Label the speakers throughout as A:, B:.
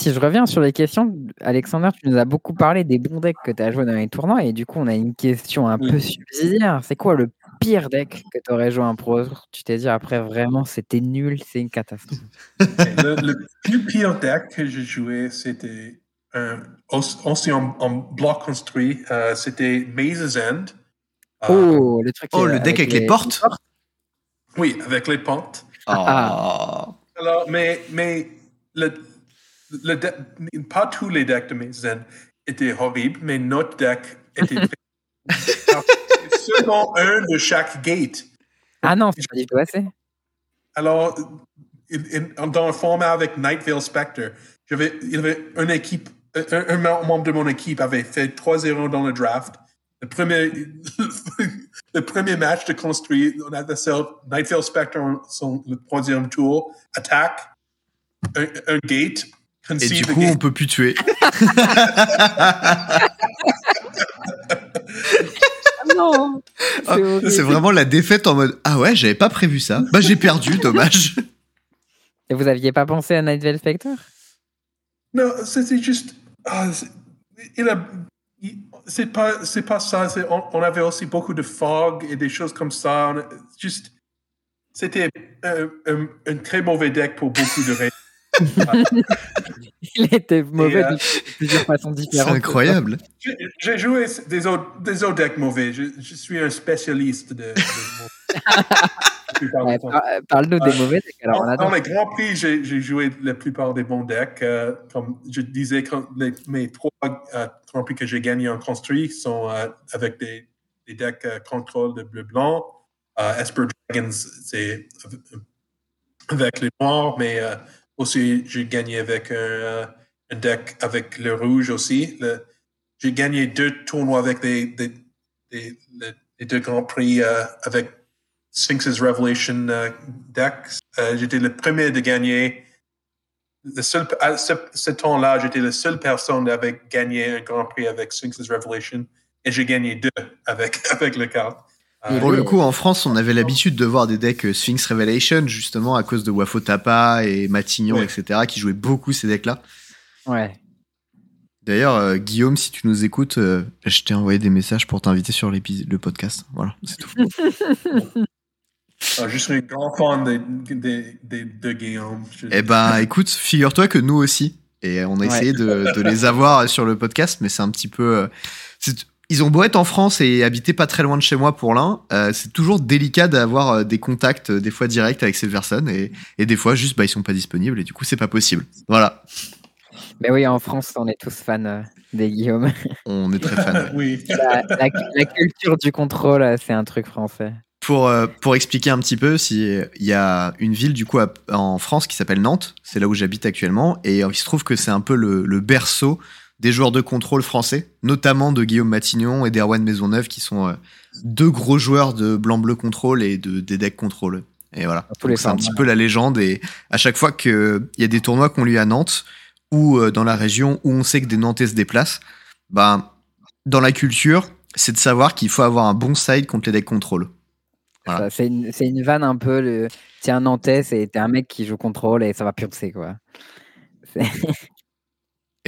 A: si je reviens sur les questions, Alexander, tu nous as beaucoup parlé des bons decks que tu as joué dans les tournois et du coup, on a une question un peu subsidiaire. C'est quoi le pire deck que tu aurais joué en pro Tu t'es dit après, vraiment, c'était nul, c'est une catastrophe.
B: le, plus pire deck que j'ai joué, c'était aussi en, bloc construit, euh, c'était Maze's End.
A: Euh, oh, le, truc
C: oh, le deck avec, les, portes?
B: Oui, avec les portes.
C: Ah.
B: Alors, mais, mais le, le pas tous les decks de Maze's End étaient horribles, mais notre deck était seulement un de chaque gate.
A: Ah non, c'est pas du tout assez.
B: Alors, dans un format avec Night Vale Spectre, il y avait une équipe un, membre de mon équipe avait fait 3-0 dans le draft. Le premier, le premier match de construire, on a Nightfield Spectre, son, le troisième tour, attaque, un, gate,
C: Et du coup, on peut plus tuer.
A: non!
C: Ah, c'est vraiment la défaite en mode Ah ouais, j'avais pas prévu ça. Bah, j'ai perdu, dommage.
A: Et vous aviez pas pensé à Nightfield Spectre?
B: Non, c'était juste. Ah, il a. C'est pas, c'est pas ça. On, avait aussi beaucoup de fog et des choses comme ça. juste, c'était un, très mauvais deck pour beaucoup de raisons.
A: il était mauvais de euh, plusieurs façons différentes.
C: C'est incroyable.
B: J'ai joué des autres, des autres decks mauvais. Je, suis un spécialiste de.
A: Parle-nous des mauvais decks.
B: Alors, dans, les Grands Prix, j'ai joué la plupart des bons decks. Euh, comme je disais, mes trois euh, Grands Prix que j'ai gagnés en construit sont euh, avec des, des decks contrôle de bleu-blanc. Esper Dragons, c'est avec les noirs, mais aussi j'ai gagné avec un, un, deck avec le rouge aussi. J'ai gagné deux tournois avec des, les deux Grands Prix avec Sphinx's Revelation uh, deck. Euh, j'étais le premier de gagner. Le seul, à ce, temps-là, j'étais la seule personne à avoir gagné un Grand Prix avec Sphinx's Revelation et j'ai gagné deux avec, avec le carte.
C: Pour le coup, en France, on avait l'habitude de voir des decks euh, Sphinx Revelation, justement à cause de Wafo Tapa et Matignon, etc., qui jouaient beaucoup ces decks-là.
A: Ouais.
C: D'ailleurs, euh, Guillaume, si tu nous écoutes, je t'ai envoyé des messages pour t'inviter sur le podcast. Voilà, c'est tout.
B: Ah, je suis un grand fan de, de, Guillaume.
C: Eh ben, écoute, figure-toi que nous aussi. Et on a essayé de, de, les avoir sur le podcast, mais c'est un petit peu. Euh, ils ont beau être en France et habiter pas très loin de chez moi pour l'un, euh, c'est toujours délicat d'avoir euh, des contacts des fois directs avec ces personnes et, et des fois juste bah ils sont pas disponibles et du coup c'est pas possible. Voilà.
A: Mais oui, en France, on est tous fans des Guillaume.
C: On est très fans.
B: oui.
A: la, culture du contrôle, c'est un truc français.
C: Pour, euh, pour expliquer un petit peu, il y a une ville du coup en France qui s'appelle Nantes, c'est là où j'habite actuellement, et il se trouve que c'est un peu le, berceau des joueurs de contrôle français, notamment de Guillaume Matignon et d'Erwan Maisonneuve, qui sont euh, deux gros joueurs de blanc-bleu contrôle et de des decks contrôle. Et voilà, c'est un petit peu la légende. Et à chaque fois qu'il y a des tournois qu'on lui à Nantes ou euh, dans la région où on sait que des Nantais se déplacent, ben dans la culture, c'est de savoir qu'il faut avoir un bon side contre les decks contrôle.
A: C'est une, une, vanne un peu. Le... Tiens, un Nantais, c'est un mec qui joue contrôle et ça va pioncer, quoi.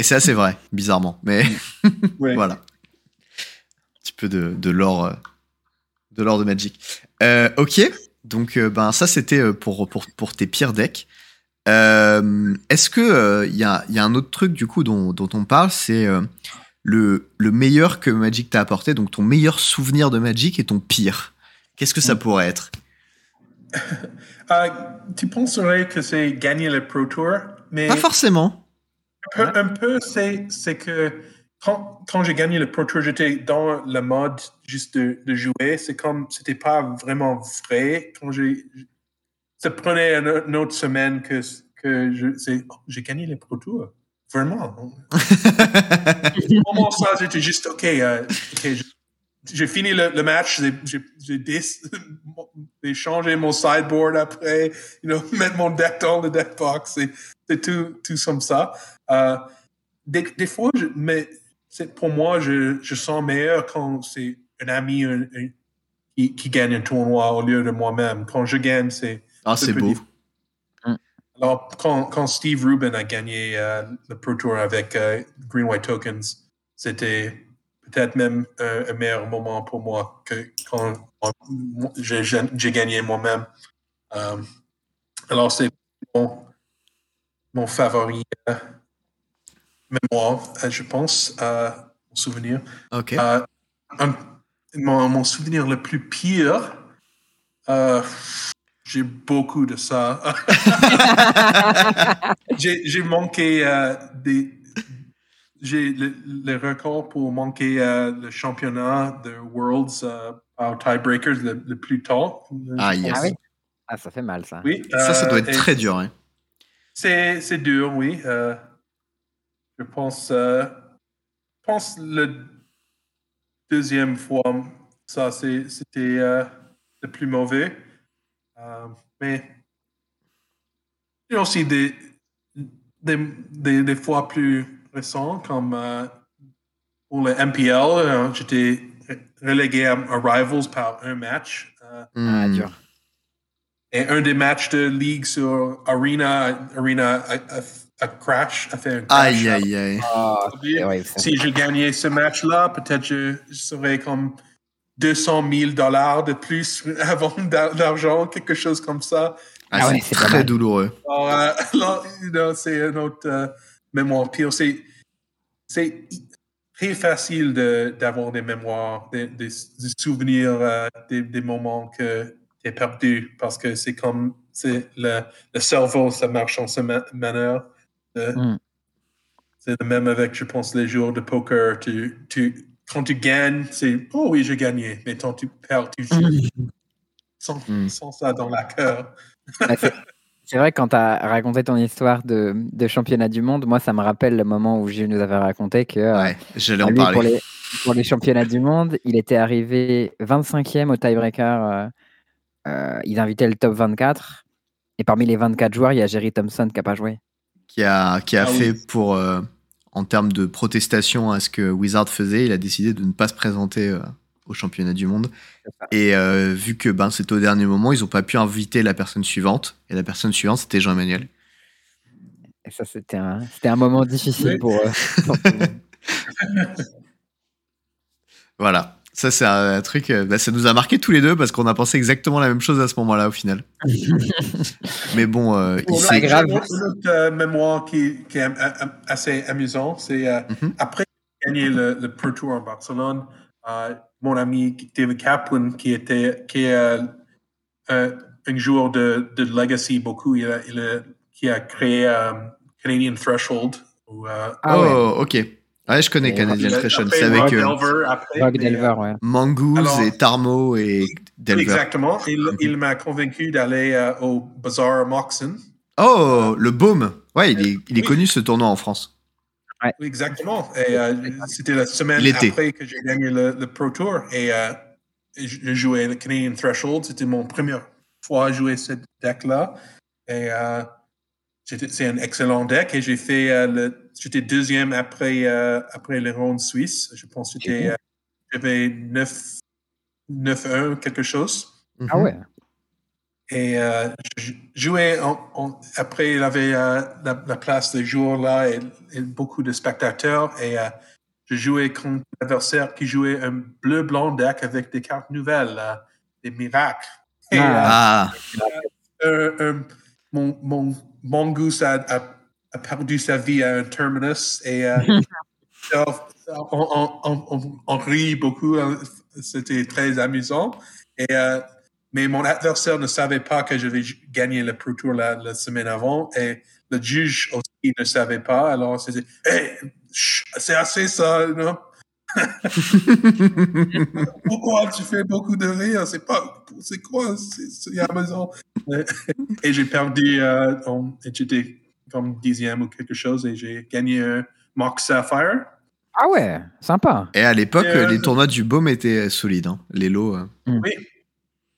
C: Et c'est assez vrai, bizarrement. Mais voilà. Un petit peu de, de l'or euh, de, l'or de Magic. Euh, ok, donc euh, ben, ça, c'était pour, pour, pour, tes pires decks. Est-ce que il y, a, y, a, un autre truc, du coup, dont, dont on parle? C'est le, le meilleur que Magic t'a apporté, donc ton meilleur souvenir de Magic et ton pire Qu'est-ce que ça pourrait être?
B: Euh, Tu penserais que c'est gagner le Pro Tour, mais
C: pas forcément.
B: Un peu, c'est que quand, quand j'ai gagné le Pro Tour, j'étais dans le mode juste de, jouer. C'est comme c'était pas vraiment vrai. Quand j'ai ça prenait une, autre semaine que que j'ai gagné le Pro Tour. Vraiment. Comment ça, j'étais juste OK. Euh, j'ai fini le, match, j'ai changé mon sideboard après, you know, mettre mon deck dans le deck box, c'est tout, tout comme ça. Euh, des, des, fois, je, mais pour moi, je, je sens meilleur quand c'est un ami qui, qui, gagne un tournoi au lieu de moi-même. Quand je gagne, c'est.
C: Ah, c'est beau.
B: Mm. Alors, quand, quand Steve Rubin a gagné euh, le Pro Tour avec euh, Green White Tokens, c'était peut-être même un, un meilleur moment pour moi que quand j'ai j'ai gagné moi-même. Euh, alors, c'est mon, mon favori euh, mémoire, euh, je pense, euh, mon souvenir.
C: Ok.
B: Euh, un- mon, mon souvenir le plus pire, euh, j'ai beaucoup de ça. j'ai manqué euh, des. J'ai le, le record pour manquer euh, le championnat de Worlds euh, par tiebreakers le, le plus tôt.
C: Ah, yes.
A: Ah oui Ah, ça fait mal, ça.
B: Oui,
C: Ça, ça doit être très dur. hein.
B: C'est c'est dur, oui. Je pense, euh, je pense le deuxième fois, ça c'était euh, le plus mauvais. Euh, mais il y a aussi des, des, des, des fois plus récents, comme euh, pour le MPL, euh, j'étais relégué à, Rivals par un match. Euh,
A: Ah,
C: Hmm.
A: dur.
B: et un des matchs de ligue sur Arena, Arena a, a- a crash, a fait un crash.
C: Aïe, aïe, aïe.
A: Ah, ça.
B: Si je gagnais ce match-là, peut-être je, je serais comme 200 000 dollars de plus avant d'a- d'argent, quelque chose comme ça.
C: Ah,
A: Ah ouais,
C: c'est très douloureux.
B: Euh, c'est un autre euh, mémoire pire. C'est, c'est très facile de, d'avoir des mémoires, des, des, des souvenirs, euh, des, des moments que tu es perdu parce que c'est comme c'est le, le cerveau, ça marche en cette ma- manière. De-
A: Mm.
B: C'est le même avec, je pense, les jours de poker. Tu, tu, quand tu gagnes, c'est Oh oui, j'ai gagné. Mais quand tu perds, tu joues sans,
C: Mm.
B: sans ça dans la cœur.
A: Bah, c'est- vrai, quand tu as raconté ton histoire de, de championnat du monde, moi, ça me rappelle le moment où Gilles nous avait raconté que euh,
C: en
A: lui,
C: parler.
A: pour, les, pour les championnats du monde, il était arrivé 25e au tiebreaker. Euh, euh, ils invitaient le top 24. Et parmi les 24 joueurs, il y a Jerry Thompson qui n'a pas joué.
C: Qui a, qui a
B: Ah oui.
C: fait pour, euh, en termes de protestation à ce que Wizard faisait, il a décidé de ne pas se présenter euh, au championnat du monde. Et euh, vu que ben, c'était au dernier moment, ils n'ont pas pu inviter la personne suivante. Et la personne suivante, c'était Jean-Emmanuel.
A: Et ça, c'était un, c'était un moment difficile
B: Oui.
A: pour, euh, pour.
C: Voilà. Ça, c'est un, un truc. euh, bah, ça nous a marqué tous les deux parce qu'on a pensé exactement la même chose à ce moment-là, au final. Mais bon, euh, il
B: Bon, là,
A: grave.
B: Une autre, euh, mémoire qui, qui est assez amusant, c'est euh,
C: Mhm.
B: après gagner le, le Pro Tour en Barcelone, euh, mon ami David Kaplan, qui était qui est euh, un, un joueur de, de legacy beaucoup, il a, il a- qui a créé euh, Canadian Threshold. Où, euh,
A: Ah ouais,
C: oh, ok. Ouais, je connais Canadian
B: après,
C: C'est avec euh,
B: Delver après, euh,
A: Delver, ouais.
C: Mangoose
B: Alors-
C: et Tarmo et Delver.
B: Exactement. Il,
C: Mhm.
B: il m'a convaincu d'aller euh, au Bazaar Moxon.
C: Oh, le Baume. Ouais, il est, il est
B: Oui.
C: connu ce tournoi en France.
B: Oui, exactement. Et euh, c'était la semaine après que j'ai gagné le, le Pro Tour et euh, je jouais le Canadian Threshold. C'était mon première fois à jouer ce deck-là. Et euh, c'est un excellent deck. Et j'ai fait euh, le. J'étais deuxième après, euh, après les rondes suisses. Je pense que j'étais. euh, J'avais 9 9-1, quelque chose.
A: Ah
C: Mhm.
A: ouais.
B: Et euh, je jouais en- en- après, il avait euh, la, la place de jour là et, et beaucoup de spectateurs. Et euh, je jouais contre l'adversaire qui jouait un bleu-blanc deck avec des cartes nouvelles, euh, des miracles. Et,
C: Ah,
B: euh, euh, mon, mon mongoose a, a, a perdu sa vie à un terminus et euh, on, on, on- on- on rit beaucoup. hein. C'était très amusant. Et, euh, mais mon adversaire ne savait pas que j'avais gagné le Pro Tour la, la semaine avant et le juge aussi ne savait pas. Alors, c'était Hey, c'est assez ça, non? Pourquoi tu fais beaucoup de rire? C'est pas, c'est quoi? C'est amusant. et j'ai perdu, euh, j'étais comme dixième ou quelque chose et j'ai gagné un Mock Sapphire.
A: Ah ouais, sympa.
C: Et à l'époque,
B: euh,
C: les tournois du Baume étaient solides. hein. Les lots. euh.
B: Oui,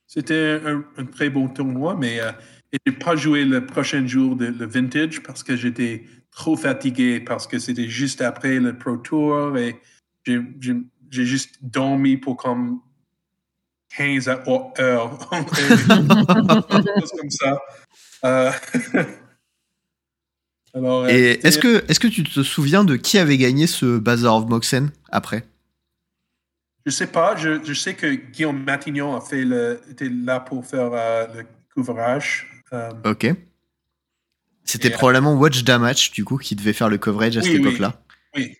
B: c'était un, un très bon tournoi, mais euh, j'ai pas joué le prochain jour de le vintage parce que j'étais trop fatigué parce que c'était juste après le Pro Tour et j'ai juste dormi pour comme 15 heures. Comme ça. Euh, Alors,
C: Et est-ce que, est que tu te souviens de qui avait gagné ce Bazaar of Moxen après?
B: Je sais pas, je, je sais que Guillaume Matignon a fait le, était là pour faire euh, le couvrage. Euh,
C: Ok. C'était
B: euh,
C: probablement Watch the Match, du coup, qui devait faire le coverage à
B: Oui,
C: cette
B: oui.
C: époque-là.
B: oui,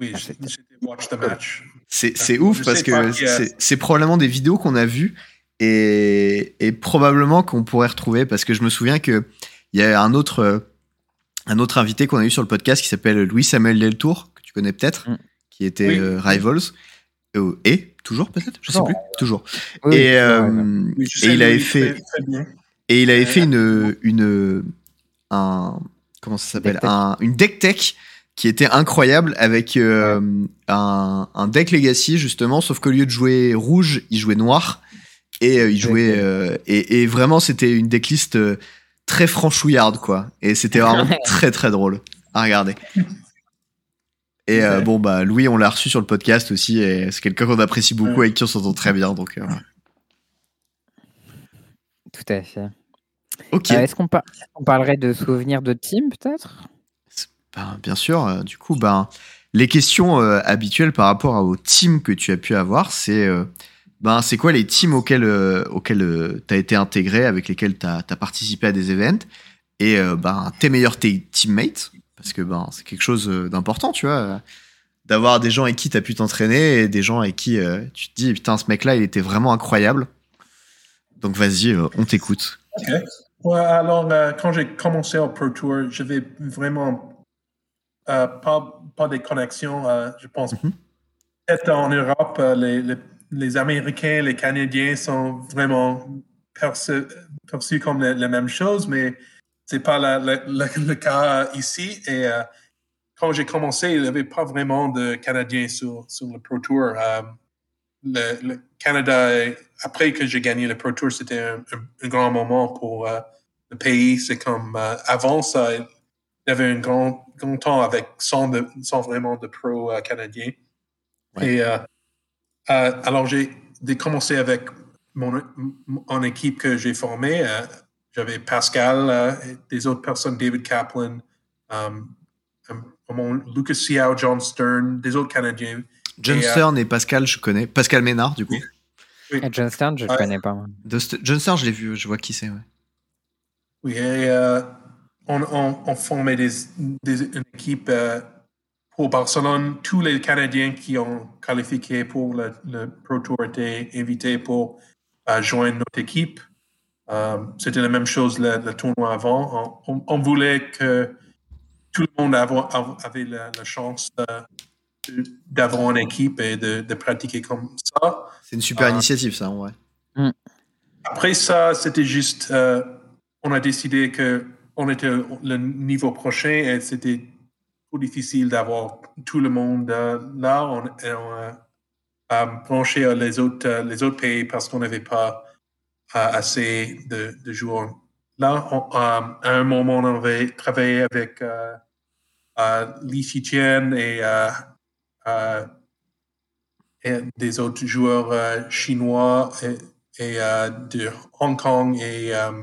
B: oui,
A: Ah, c'était-
B: c'était Watch the Match.
C: C'est ouf parce que c'est- c'est probablement des vidéos qu'on a vues et, et probablement qu'on pourrait retrouver parce que je me souviens que il y a un autre, euh, un autre invité qu'on a eu sur le podcast qui s'appelle Louis Samuel Deltour, que tu connais peut-être,
A: Mm.
C: qui était
B: Oui.
C: euh, Rivals. Euh, et toujours peut-être? Je sais
A: Non.
C: plus. Toujours.
A: Oui,
C: et, euh.
B: Oui,
C: il avait fait, et il
B: Euh,
C: fait une, une, un, comment ça s'appelle,
A: Deck tech.
C: un, une deck tech qui était incroyable avec un, un deck legacy justement, sauf qu'au lieu de jouer rouge, il jouait noir et il jouait et, et vraiment c'était une decklist très franchouillarde quoi. Et c'était vraiment très très drôle à regarder. Et euh, bon bah Louis on l'a reçu sur le podcast aussi et c'est quelqu'un qu'on apprécie beaucoup
B: Ouais.
C: avec qui on s'entend très bien donc euh.
A: Tout à fait.
C: ok
A: Euh, Est-ce qu'on par- on parlerait de souvenirs de team, peut-être?
C: Ben, bien sûr, du coup, ben, les questions habituelles par rapport aux teams que tu as pu avoir, c'est ben, c'est quoi les teams auxquels, euh, auxquels tu as été intégré, avec lesquels tu as, participé à des events, et euh, ben, tes meilleurs tes teammates, parce que ben, c'est quelque chose euh, d'important, tu vois, euh, d'avoir des gens avec qui tu as pu t'entraîner et des gens avec qui euh, tu te dis, putain, ce mec-là, il était vraiment incroyable. Donc vas-y, euh, on t'écoute.
B: Ouais, alors, euh, quand j'ai commencé au Pro Tour, j'avais vraiment euh, pas, pas des connexions, euh, je pense.
C: Mhm.
B: Peut-être en Europe, euh, les, les, les Américains, les Canadiens sont vraiment perçus, perçus comme la, la même chose, mais c'est pas la- la- la- le cas ici. Et euh, quand j'ai commencé, il n'y avait pas vraiment de Canadiens sur, sur le Pro Tour. Euh, le, le Canada, après que j'ai gagné le Pro Tour, c'était un, un- un grand moment pour euh, le pays. C'est comme avant ça, il y avait un grand, grand temps avec sans, de, sans vraiment de pro canadiens.
C: Ouais.
B: Et euh, alors j'ai commencé avec mon, mon équipe que j'ai formée. euh, J'avais Pascal, euh, et des autres personnes, David Kaplan, um, um, mon Lucas Siao, John Stern, des autres Canadiens.
C: John
B: Et, euh,
C: Stern et Pascal, je connais. Pascal Ménard, du coup.
B: Oui.
A: Et John Stern, je ne connais pas. moi.
C: De St- John Stern, je l'ai vu, je vois qui c'est. ouais.
B: Oui, et euh, on, on, on formait des, des, une équipe euh, pour Barcelone. Tous les Canadiens qui ont qualifié pour le, le Pro Tour étaient invités pour euh, joindre notre équipe. Euh, C'était la même chose le, le tournoi avant. On, on- on voulait que tout le monde avait la, la chance euh, d'avoir une équipe et de, de pratiquer comme ça.
C: C'est une super
B: Ah.
C: initiative, ça, en vrai.
B: Après ça, c'était juste, euh, on a décidé que on était le niveau prochain et c'était trop difficile d'avoir tout le monde euh, là. On, on a euh, branché les autres, euh, les autres pays parce qu'on n'avait pas euh, assez de, de joueurs. Là, on- euh, à un moment, on avait travaillé avec euh, euh, et, euh, euh, et des autres joueurs euh, chinois et, et euh, de Hong Kong et, euh,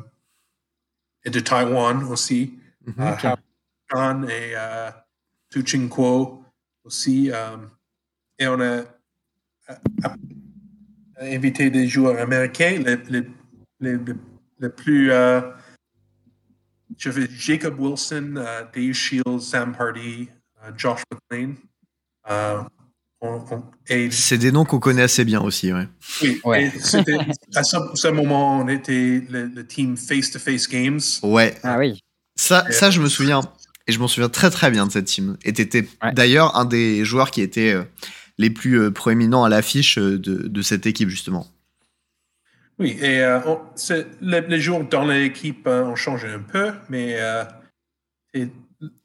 B: et de Taïwan aussi.
C: Mhm.
B: Euh, et Tu Ching Kuo aussi. euh, et on a euh, a- invité des joueurs américains, les, les, les, les- les plus. euh, Jacob Wilson, Dave Shields, Sam Hardy, Josh McLean.
C: C'est des noms qu'on connaît assez bien aussi, ouais.
B: oui,
A: Ouais.
B: à ce, ce moment, on était le, le team face-to-face games.
C: Ouais,
A: Ah oui.
C: ça, ça, je me souviens. Et je m'en souviens très très bien de cette team. Et t'étais
A: Ouais.
C: d'ailleurs un des joueurs qui étaient euh, les plus euh, proéminents à l'affiche euh, de, de cette équipe, justement.
B: Oui, et euh, on- les, les jours dans l'équipe euh, ont changé un peu, mais euh, et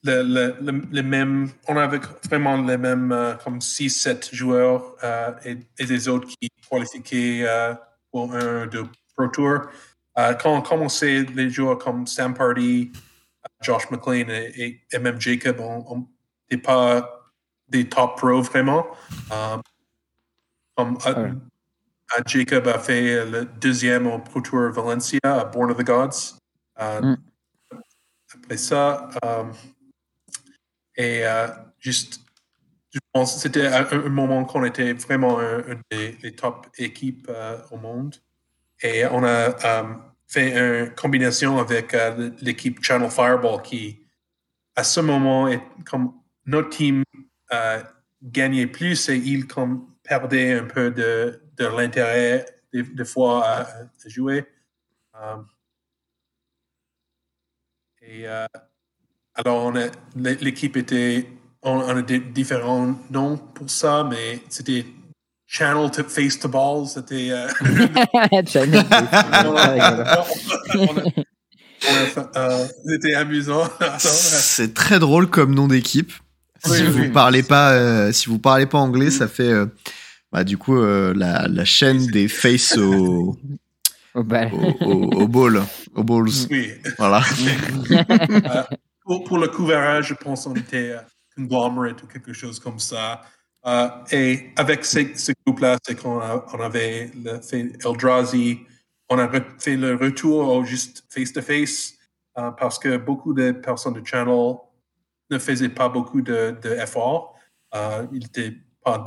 B: le, le, le, le même, on avait vraiment les mêmes euh, comme 6-7 joueurs euh, et, et des autres qui qualifiaient euh, pour un de Pro Tour. Euh, quand on commençait, les joueurs comme Sam Party, Josh McLean et, et- même Jacob, on n'était pas des top pros vraiment. Euh,
A: Ouais.
B: euh, Jacob a fait le deuxième au Pro Tour Valencia, à Born of the Gods. Euh,
A: Mm.
B: après ça. euh, et euh, juste, je pense que c'était un, un moment qu'on était vraiment un, un des les top équipes au monde. Et on a fait une combinaison avec euh, l'équipe Channel Fireball qui, à ce moment, comme notre team euh, gagnait plus et ils comme perdaient un peu de, de l'intérêt des, fois à, jouer. Euh, et alors, l'équipe était, on, on a des différents noms pour ça, mais c'était Channel to Face to Ball, c'était. euh, euh, C'était amusant.
C: C'est très drôle comme nom d'équipe.
B: Oui,
C: si
B: oui,
C: vous
B: oui.
C: parlez pas, euh, si vous parlez pas anglais, ça fait euh, bah, du coup euh, la, la chaîne des faces au,
A: Au
C: au, au, ball, au balls.
B: oui.
C: Voilà.
B: Euh, pour, pour le couvrage, je pense qu'on était euh, conglomerate ou quelque chose comme ça. Euh, et avec ce, ce groupe-là, c'est qu'on avait fait Eldrazi. On a fait le retour juste face-to-face euh, parce que beaucoup de personnes de Channel ne faisaient pas beaucoup de, de efforts. Euh, ils n'étaient pas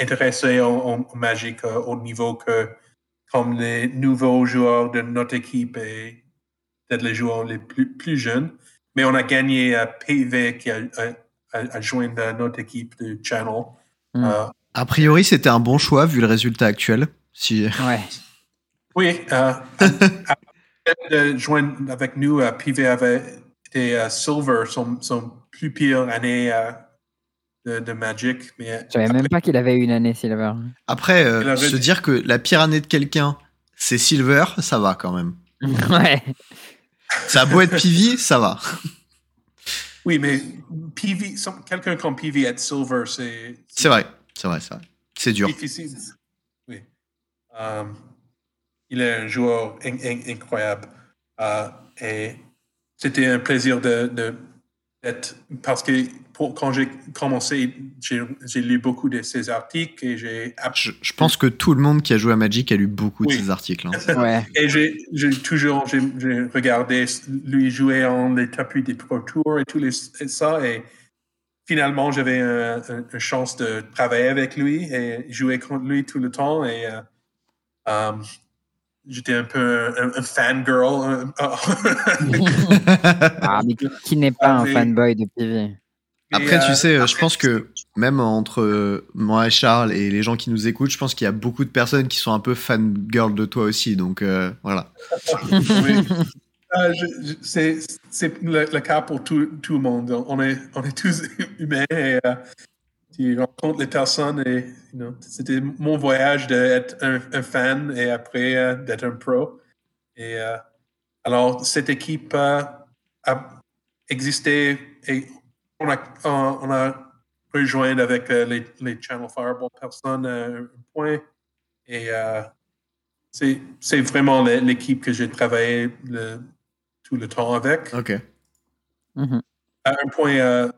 B: intéressés au Magic au niveau que comme les nouveaux joueurs de notre équipe et peut-être les joueurs les plus, jeunes. Mais on a gagné euh, PV qui a, a joint euh, notre équipe de Channel.
A: Mm.
B: Euh,
C: A priori, c'était un bon choix vu le résultat actuel. Si
A: Ouais.
B: oui, euh, de joindre avec nous, euh, PV avait été euh, Silver, son, son plus pire année de, de Magic. Mais
A: Je savais même pas qu'il avait une année, Silver.
C: après euh, se dire que la pire année de quelqu'un c'est Silver, ça va quand même.
A: ouais.
C: Ça a beau être PV, ça va.
B: Oui, mais PV, quelqu'un comme PV être Silver, c'est
C: C'est vrai, c'est vrai, c'est vrai. C'est dur.
B: difficile. Oui. Euh, il est un joueur in- in- incroyable. Euh, et c'était un plaisir de, de- d'être. Parce que pour, quand j'ai commencé, j'ai, lu beaucoup de ses articles et j'ai
C: Je, je pense que tout le monde qui a joué à Magic a lu beaucoup
B: Oui.
C: de ces articles. hein.
A: Ouais.
B: Et j'ai, toujours j'ai, regardé lui jouer en les tapis des Pro Tours et tout les, et ça. Et finalement, j'avais un- un- une chance de travailler avec lui et jouer contre lui tout le temps. Et euh, euh, j'étais un peu un, un fangirl. euh,
A: Ah, mais qui n'est pas
B: Ah,
A: un fanboy de PV
C: Après, tu
B: euh,
C: sais, je
B: après,
C: pense que même entre euh, moi et Charles et les gens qui nous écoutent, je pense qu'il y a beaucoup de personnes qui sont un peu fangirl de toi aussi. Donc euh, voilà.
B: oui. Euh, je- je- c'est c'est le, le cas pour tout, tout le monde. On est, on est tous humains et euh, tu rencontres les personnes et you know, c'était mon voyage d'être un, un fan et après euh, d'être un pro. Et euh, alors, cette équipe euh, a existé et on a, on on a rejoint avec euh, les, les Channel Fireball personnes à un point. Et euh, c'est vraiment l'é- l'équipe que j'ai travaillé le- tout le temps avec.
C: Ok.
A: Mhm.
B: À un point, euh,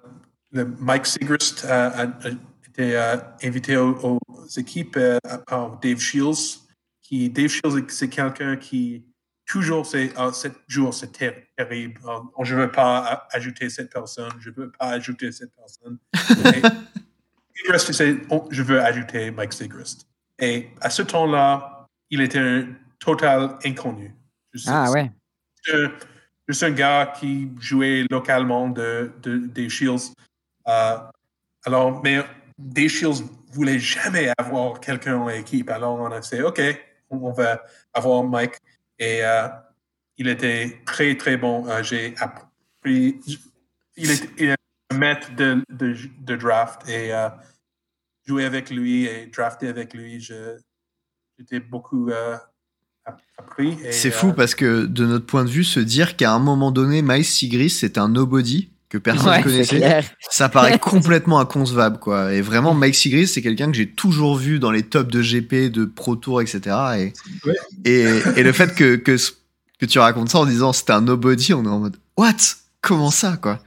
B: le Mike Sigrist a, a- a été euh, invité aux, aux équipes euh, par Dave Shields. Qui, Dave Shields, c'est quelqu'un qui toujours, c'est ah, jour, c'est ter- terrible. Ah, je ne veux pas ajouter cette personne, je ne veux pas ajouter cette personne. Et Sigrist, c'est, oh, je veux ajouter Mike Sigrist. Et à ce temps-là, il était un total inconnu. Je
A: Ah ouais.
B: euh, je suis un gars qui jouait localement de, de- des Shields. Euh, alors, mais des Shields voulait jamais avoir quelqu'un en équipe. Alors, on a fait, OK, on va avoir Mike. Et euh, il était très, très bon. Euh, J'ai appris. Il est, il est un maître de, de, de draft et euh, jouer avec lui et drafter avec lui, j'étais beaucoup euh, app- appris.
C: C'est
B: euh,
C: fou parce que de notre point de vue, se dire qu'à un moment donné, Miles Sigris c'était un nobody que personne
A: Ouais, c'est
C: connaissait, ça paraît complètement inconcevable quoi. Et vraiment, Mike Sigris, c'est quelqu'un que j'ai toujours vu dans les tops de GP, de Pro Tour, etc. Et,
B: Ouais.
C: et, et le fait que, que, que tu racontes ça en disant c'était un nobody, on est en mode What? Comment ça quoi?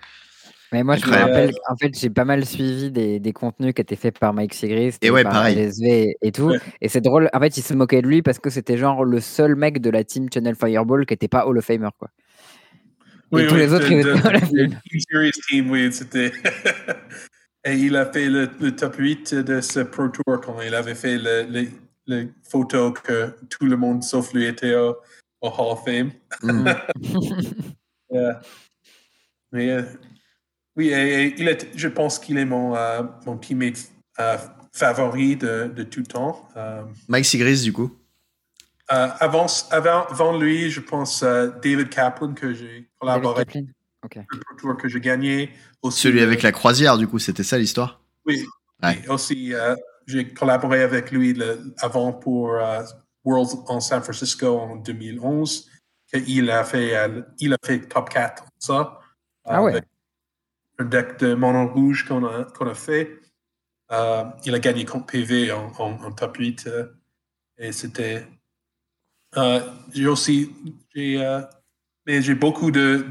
A: Mais moi, je me rappelle, en fait, j'ai pas mal suivi des, des contenus qui étaient faits par Mike Sigrist
C: Et ouais,
A: par
C: pareil.
A: LSV et tout.
B: Ouais.
A: Et c'est drôle, en fait, il se moquait de lui parce que c'était genre le seul mec de la team Channel Fireball qui était pas Hall of Famer, quoi.
B: Oui,
A: tous
B: oui,
A: les autres,
B: de-
A: ils étaient dans la
B: de-
A: ville.
B: Team Series Team, oui, c'était. Et il a fait le, le top 8 de ce Pro Tour quand il avait fait le- les les photos que tout le monde sauf lui était au, au Hall of Fame.
C: Mm.
B: Yeah. Mais, euh, oui, et, et il est, je pense qu'il est mon, euh, mon teammate euh, favori de, de tout temps. Euh,
C: Mike Sigris, du coup.
B: Euh, avant, avant, avant lui, je pense euh, David Kaplan que j'ai
A: David
B: collaboré
A: Kaplan. Ok.
B: le Pro Tour que j'ai gagné. Aussi,
C: Celui
B: euh,
C: avec la croisière, du coup, c'était ça l'histoire?
B: Oui.
C: Ouais.
B: Aussi, euh, j'ai collaboré avec lui le- avant pour euh, Worlds en San Francisco en 2011. que Il a fait, euh, il a fait top 4 ça.
A: Ah ouais.
B: Un deck de mono rouge qu'on a, fait. Euh, il a gagné contre PV en, en- en top 8. euh, et c'était. Euh, j'ai aussi. J'ai, euh, mais j'ai beaucoup de,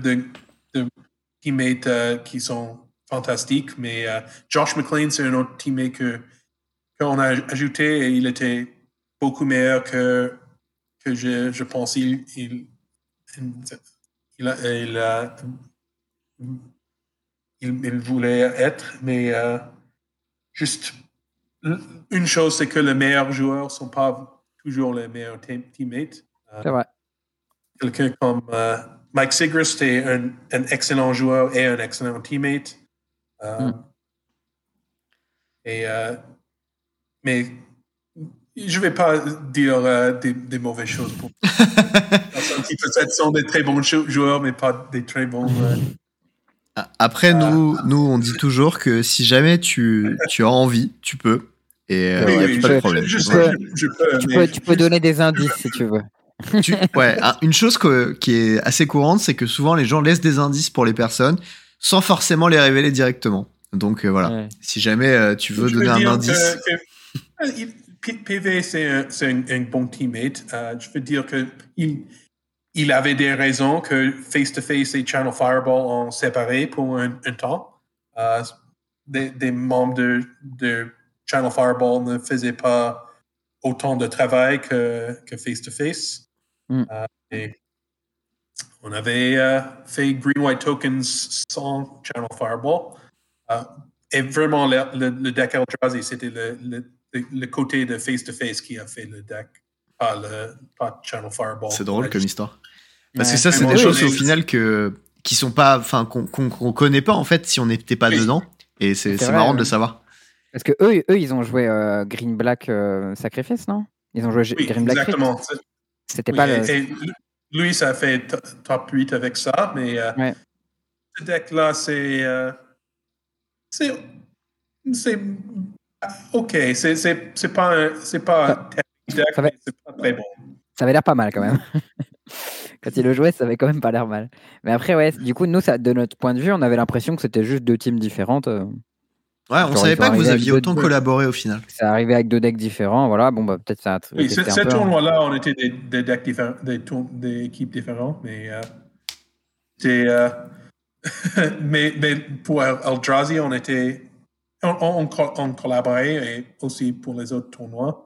B: teammates euh, qui sont fantastiques. Mais euh, Josh McLean, c'est un autre teammate que, qu'on a ajouté et il était beaucoup meilleur que, que je, je pense. Il, il, a, il, a- il- il voulait être, mais euh, juste une chose, c'est que les meilleurs joueurs ne sont pas toujours les meilleurs team- teammates. Euh,
A: C'est vrai.
B: quelqu'un comme euh, Mike Sigrist est un, un excellent joueur et un excellent teammate. Euh,
A: Mm.
B: Et, euh, mais je ne vais pas dire euh, des, des mauvaises choses pour personnes qui peut-être sont des très bons jou- joueurs, mais pas des très bons. euh,
C: Après, nous, nous, on dit toujours que si jamais tu, tu as envie, tu peux. Et euh,
B: oui, oui,
C: pas de problème.
B: je- je
C: Ouais.
B: sais, je, je peux.
A: Tu
B: mais
A: peux, tu peux
B: juste-
A: donner des indices si tu veux.
C: Tu- ouais, un- une chose que- qui est assez courante, c'est que souvent les gens laissent des indices pour les personnes sans forcément les révéler directement. Donc euh, voilà,
A: Ouais.
C: si jamais euh, tu veux
B: Je
C: donner un indice,
B: que- que- euh, PV, c'est un, un- un bon teammate. Euh, je veux dire que il, il avait des raisons que Face-to-Face et Channel Fireball ont séparé pour un, un temps. Euh, des, des membres de, de Channel Fireball ne faisaient pas autant de travail que, que Face-to-Face.
A: Mm.
B: Euh, et on avait euh, fait Green White Tokens sans Channel Fireball. Euh, et vraiment, le, le, le deck Eldrazi, c'était le, le, côté de face-to-face qui a fait le deck, pas, le, pas Channel Fireball.
C: c'est drôle comme histoire. Parce
A: Ouais.
C: que ça, c'est des choses au final que qui sont pas, enfin qu'on qu'on qu'on connaît pas en fait si on n'était pas
B: Oui.
C: dedans. Et c'est marrant de
A: ouais.
C: le savoir.
A: Parce que eux, eux ils ont joué euh, Green Black euh, Sacrifice, non? Ils ont joué
B: Oui,
A: Green Black
B: exactement.
A: C'était
B: oui,
A: pas
B: et-
A: le.
B: et lui, ça a fait to- top 8 avec ça, mais euh,
A: Ouais.
B: ce deck-là, c'est. c'est. C'est. Ok, c'est pas un, c'est pas un deck,
A: va-
B: c'est pas très bon.
A: Ça avait l'air pas mal quand même. Quand il le jouait, ça avait quand même pas l'air mal. Mais après, ouais, du coup, nous, ça, de notre point de vue, on avait l'impression que c'était juste deux teams différentes.
C: Ouais, on savait pas que vous aviez autant collaboré au final.
A: Ça arrivait avec deux decks différents. Voilà, bon, bah, peut-être ça a
B: Oui, ce, ce
A: hein.
B: tournoi-là, on était des, des decks différents, des, équipes différentes, mais euh, c'est, euh, mais, mais pour El- Eldrazi, on était, on, on, on co- on collaborait et aussi pour les autres tournois.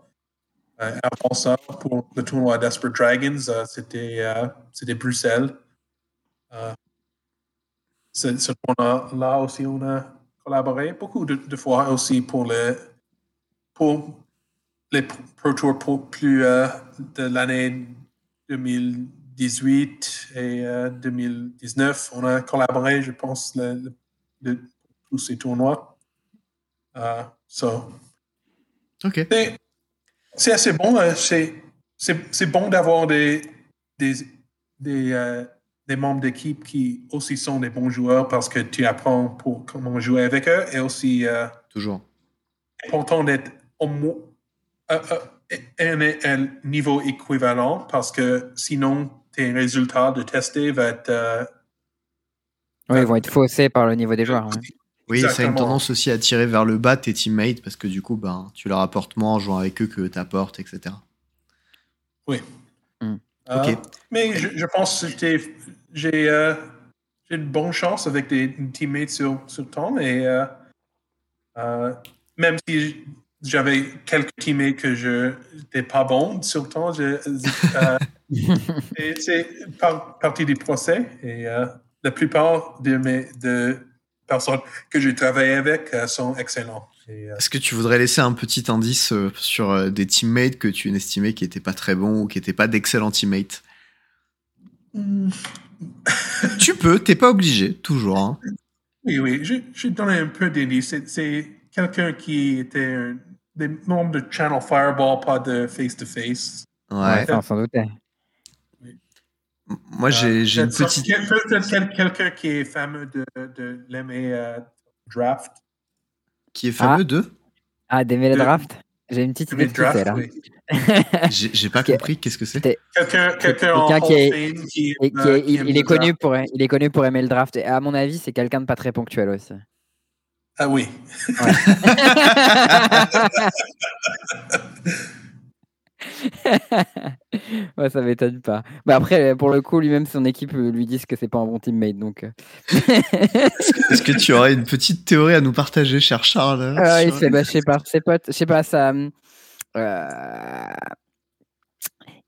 B: Euh, avant ça, pour le tournoi Desperate Dragons, euh, c'était, euh, c'était Bruxelles. Euh, ce, ce tournoi-là aussi, on a collaboré beaucoup de, de fois aussi pour le, pour les Pro- Tour pour plus euh, de l'année 2018 et euh, 2019. On a collaboré, je pense, le, le- tous ces tournois. Euh, so,
C: Ok.
B: c'est- assez bon. euh, c'est, bon d'avoir des, des, des, euh, des membres d'équipe qui aussi sont des bons joueurs parce que tu apprends pour comment jouer avec eux et aussi. euh,
C: Toujours.
B: important d'être au moins à un, un niveau équivalent parce que sinon tes résultats de tester vont être euh,
A: Oui, ils vont être faussés par le niveau des joueurs. ouais.
C: Oui, ça a une tendance aussi à tirer vers le bas tes teammates parce que du coup, ben, tu leur apportes moins en jouant avec eux que t'apportes, etc.
B: oui.
A: Hmm.
B: Euh,
C: Ok.
B: mais je, je pense que j'étais- j'ai euh, j'ai une bonne chance avec des teammates sur, sur temps et euh, euh, même si j'avais quelques teammates que je n'étais pas bon sur je- euh, c'est par- partie du procès et la plupart de mes de personnes que j'ai travaillé avec sont excellents.
C: Est-ce que tu voudrais laisser un petit indice sur des teammates que tu estimais qui n'étaient pas très bons ou qui n'étaient pas d'excellents teammates? Tu peux, t'es pas obligé, toujours. hein.
B: Oui, oui, j'ai donné un peu d'indices. C'est- quelqu'un qui était un, des membres de Channel Fireball, pas de face-to-face.
C: Ouais.
A: on s'en doutait.
C: Moi, j'ai j'ai une petite.
B: quelqu'un qui est fameux de, de l'aimer euh, draft.
C: Qui est fameux de?
A: Ah, d'aimer les
B: De-
A: drafts J'ai une petite idée de
B: draft,
A: là.
B: oui.
C: J'ai pas compris, qu'est-ce que c'est?
B: Quelqu'un
A: qui
B: of
A: est-
B: qui,
A: qui
B: euh,
A: est-
B: qui
A: il,
B: aime
A: il
B: le
A: est connu
B: draft.
A: pour, il est connu pour aimer le draft. Et à mon avis, c'est quelqu'un de pas très ponctuel aussi.
B: Ah oui.
A: ouais, ça m'étonne pas. Bah après, pour le coup, lui-même, son équipe euh, lui disent que c'est pas un bon teammate. Donc, euh.
C: Est-ce que tu aurais une petite théorie à nous partager, cher Charles
A: Ah, il se fait bâcher par ses potes. Je sais pas, ça. hum, euh,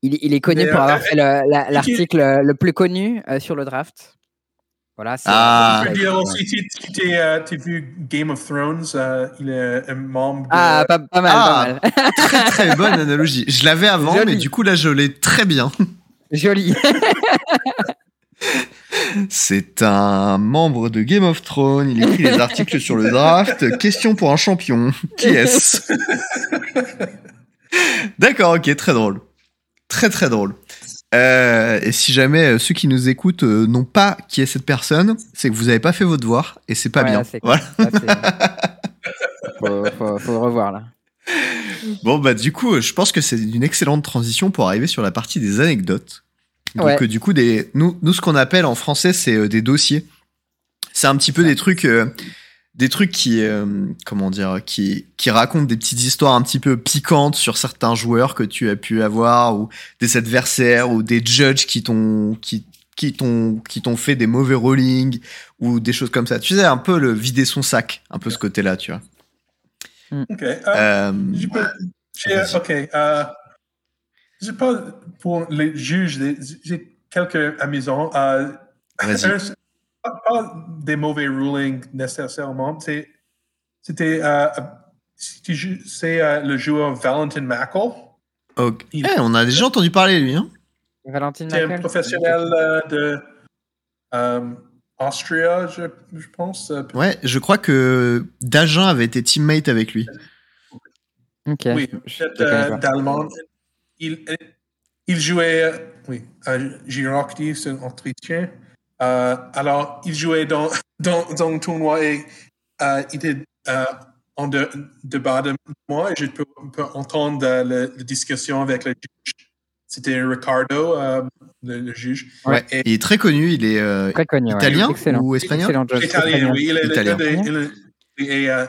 A: Il, il est connu
B: Mais,
A: pour
B: euh,
A: avoir
B: euh,
A: fait le- la- l'article le plus connu euh, sur le draft. Voilà. c'est-
C: Ah.
B: Je dire aussi, tu tu t'es, euh, vu Game of Thrones, euh, il est un membre de...
A: Ah, pas, pas mal,
C: Ah.
A: pas mal.
C: Très très bonne analogie. Je l'avais avant,
A: Joli.
C: mais du coup là je l'ai très bien.
A: Joli.
C: C'est un membre de Game of Thrones. Il écrit des articles sur le draft. Question pour un champion. Qui est-ce? D'accord, ok, très drôle. Très très drôle. Euh, et si jamais euh, ceux qui nous écoutent euh, n'ont pas qui est cette personne, c'est que vous n'avez pas fait vos devoirs et c'est pas
A: Ouais,
C: bien. Voilà.
A: faut, faut, faut le revoir là.
C: Bon bah du coup, je pense que c'est une excellente transition pour arriver sur la partie des anecdotes. Donc
A: Ouais.
C: du coup, des, nous, nous ce qu'on appelle en français, c'est des dossiers. C'est un petit peu des trucs, des trucs qui, euh, comment dire, qui, qui racontent des petites histoires un petit peu piquantes sur certains joueurs que tu as pu avoir ou des adversaires ou des judges qui t'ont, qui, qui t'ont, qui t'ont fait des mauvais rollings ou des choses comme ça. Tu sais un peu le vider son sac, un peu ce côté-là, tu vois.
B: Ok. euh,
C: Euh, vas-y.
B: ok. euh, j'ai pas pour les juges, j'ai quelques amusants. Euh,
C: Vas-y.
B: un, pas, pas des mauvais rulings nécessairement. C'est, c'était, euh, c'est ju- c'est euh, le joueur Valentin Mackel.
C: ok.
B: il-
C: Eh, on a déjà entendu parler de lui, hein.
A: Valentine
B: C'est un
A: Mackel
B: professionnel euh, de euh, Austria, je, je pense. euh,
C: Ouais, je crois que Dagen avait été teammate avec lui.
A: Ok.
B: Oui, peut-être euh, d'allemand. Il, il jouait, euh, oui, à Girocti, c'est un Autrichien. Euh, alors, il jouait dans, dans, dans un tournoi et euh, il était euh, en de, de bas de moi et je peux, peux entendre euh, la, la discussion avec le juge. C'était Ricardo, euh, le, le juge.
C: Ouais.
B: Et-
C: Il est très connu, il est euh,
A: Très connu. ouais.
C: italien
A: Excellent.
C: ou espagnol?
B: Italien,
A: bien.
B: oui. Il est,
C: Italien.
B: il est- il est- et euh,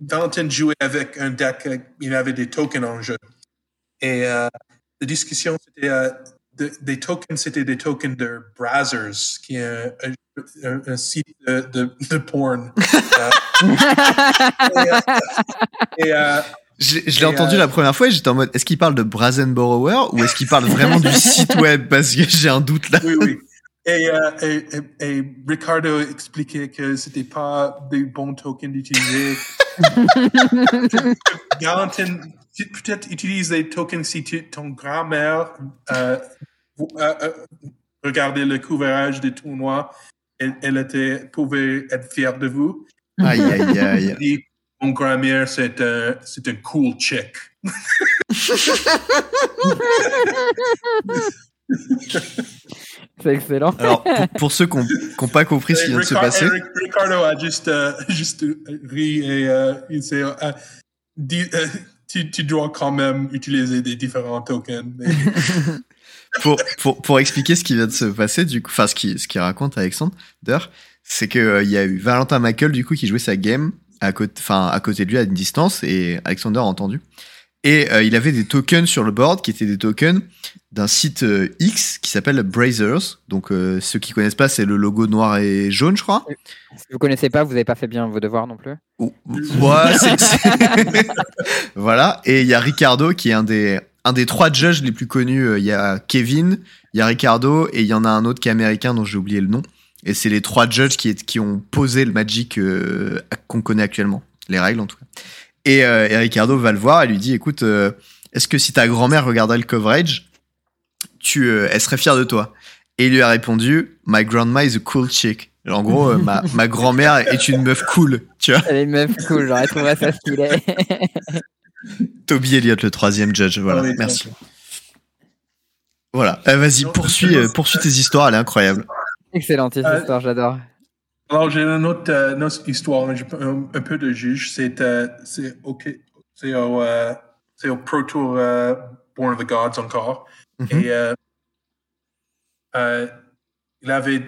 B: Valentin jouait avec un deck, il avait des tokens en jeu. Et euh, la discussion, c'était euh, de- des tokens, c'était des tokens de Brazzers, qui est un, un- un site de, de, de porn. Euh, et euh,
C: Je, je l'ai entendu
B: euh,
C: la première fois et j'étais en mode est-ce qu'il parle de Brazenborower ou est-ce qu'il parle vraiment du site web? Parce que j'ai un doute là.
B: oui, oui. Et, euh, et, et- et Ricardo expliquait que c'était pas des bons tokens d'utiliser. Valentin, tu- peut-être utilise les tokens si tu, ton grand-mère euh, euh, euh, regardait le couvrage des tournois. Elle, elle était, pouvait être fière de vous.
C: Aïe aïe aïe.
B: Dit, mon grand-mère, c'est un, c'est un cool chick.
A: C'est excellent.
C: Alors pour, pour ceux qui n'ont pas compris ce qui vient de se passer,
B: Ric- Ricardo a juste, euh, juste ri et euh, il s'est euh, dit, euh, tu, tu dois quand même utiliser des différents tokens. Mais-
C: pour, pour, pour expliquer ce qui vient de se passer, du coup, enfin ce qu'il ce qu'il raconte Alexandre, d'ailleurs, c'est que euh, il y a eu Valentin Mackel du coup qui jouait sa game à côté, à côté de lui à une distance et Alexander a entendu. Et euh, il avait des tokens sur le board qui étaient des tokens d'un site euh, X qui s'appelle Brazers. Donc euh, ceux qui connaissent pas, c'est le logo noir et jaune, je crois.
A: Si vous connaissez pas, vous n'avez pas fait bien vos devoirs non plus.
C: Ou- Ouais, voilà. Et il y a Ricardo qui est un des, un des trois judges les plus connus. Il y a Kevin, il y a Ricardo et il y en a un autre qui est américain dont j'ai oublié le nom. Et c'est les trois judges qui, qui ont posé le Magic qu'on connaît actuellement, les règles en tout cas. Et, euh, et Ricardo va le voir et lui dit écoute, euh, est-ce que si ta grand-mère regardait le coverage, tu, euh, elle serait fière de toi? Et il lui a répondu My grandma is a cool chick. En gros, ma, ma grand-mère est une meuf cool, tu vois.
A: Elle est une meuf cool, j'aurais trouvé ça stylé.
C: Toby Elliott, le troisième judge, voilà,
B: oui,
C: merci. Voilà, Euh, vas-y, poursuis, euh, poursuis tes histoires, elle est incroyable.
A: Excellente
B: Euh,
A: histoire, j'adore.
B: Alors, j'ai une autre, euh, une autre histoire, un, peu de juge. C'est euh, c'est ok, c'est au, euh, c'est au Pro Tour euh, Born of the Gods encore. Et euh, il avait,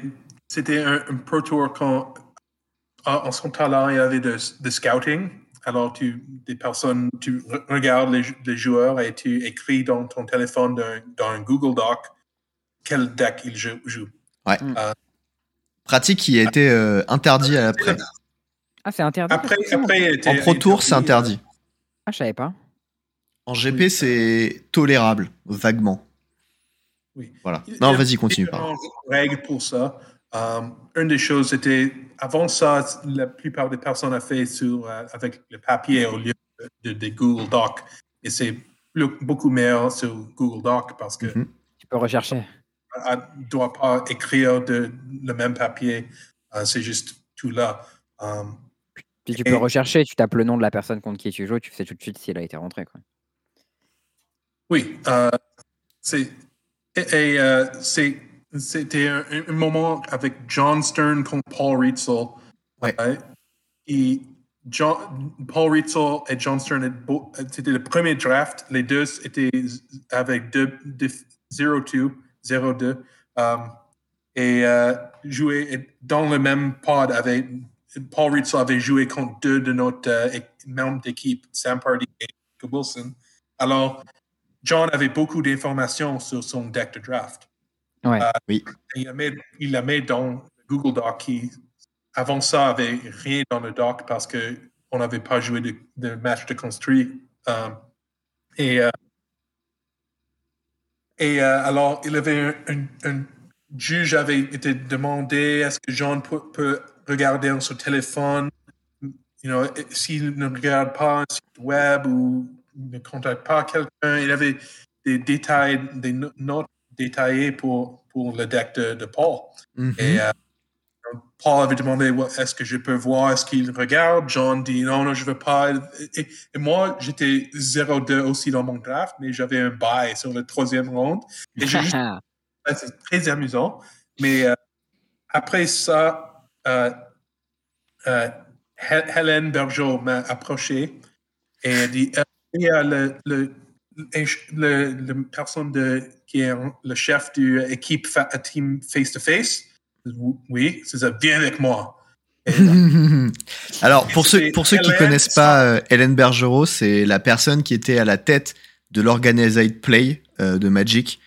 B: c'était un, un Pro Tour quand, en, en son talent, il avait de, de scouting. Alors, tu, des personnes, tu re- regardes les, les joueurs et tu écris dans ton téléphone, dans, dans un Google Doc, quel deck ils jou- jouent.
C: Pratique qui a été euh, interdit à l'après.
A: Ah, c'est interdit
B: Après, après, il était-
C: En Pro Tour, c'est
B: interdit.
A: Ah, je savais pas.
C: En GP, c'est tolérable, vaguement.
B: Oui.
C: Voilà.
B: Il
C: Non, vas-y, continue.
B: règles pour ça. Euh, une des choses, c'était, avant ça, la plupart des personnes ont fait sur, euh, avec le papier au lieu de, des Google Docs. Et c'est beaucoup meilleur sur Google Docs parce que
C: Mhm.
A: Tu peux rechercher.
B: Ne doit pas écrire de, le même papier. Euh, c'est juste tout là. Euh,
A: Puis tu
B: Et-
A: peux rechercher, tu tapes le nom de la personne contre qui tu joues, tu sais tout de suite si elle a été rentrée. Quoi.
B: Oui, euh, c'est et, et, euh, c'est c'était un, un moment avec John Stern contre Paul Ritzel.
C: Ouais.
B: Euh, et John, Paul Ritzel et John Stern, beau- c'était le premier draft. Les deux étaient avec 0-2, 0-2. euh, et euh, jouaient dans le même pod avec Paul Ritzel avait joué contre deux de notre euh, é- membres d'équipe, Sam Pardy et Wilson. Alors, John avait beaucoup d'informations sur son deck de draft.
A: Ouais.
B: Euh,
C: Oui.
B: Il l'a mis, il l'a mis dans Google Doc qui, avant ça, avait rien dans le doc parce qu'on n'avait pas joué de, de match de construit. Euh, et euh, et euh, alors, il avait un, un- un juge avait été demandé est-ce que John peut, peut regarder sur son téléphone? You know, s'il ne regarde pas un site web ou ne contacte pas quelqu'un, il avait des détails, des no- notes détaillées pour, pour le deck de, de Paul.
C: Mhm.
B: Et euh, Paul avait demandé est-ce que je peux voir, est-ce qu'il regarde? John dit non, non, je veux pas. Et, et moi, j'étais 0-2 aussi dans mon draft, mais j'avais un bail sur le troisième round. Et juste c'est très amusant. Mais euh, après ça, euh, euh, Hélène Bergeau m'a approché et elle dit Euh, il y a le, le, le, le personne de, qui est le chef du équipe fa- team face-to-face. Oui, c'est ça, viens avec moi.
C: Alors, pour ceux, pour ceux qui
B: Hélène,
C: connaissent pas euh, Hélène Bergerot, c'est la personne qui était à la tête de l'Organized Play euh, de Magic.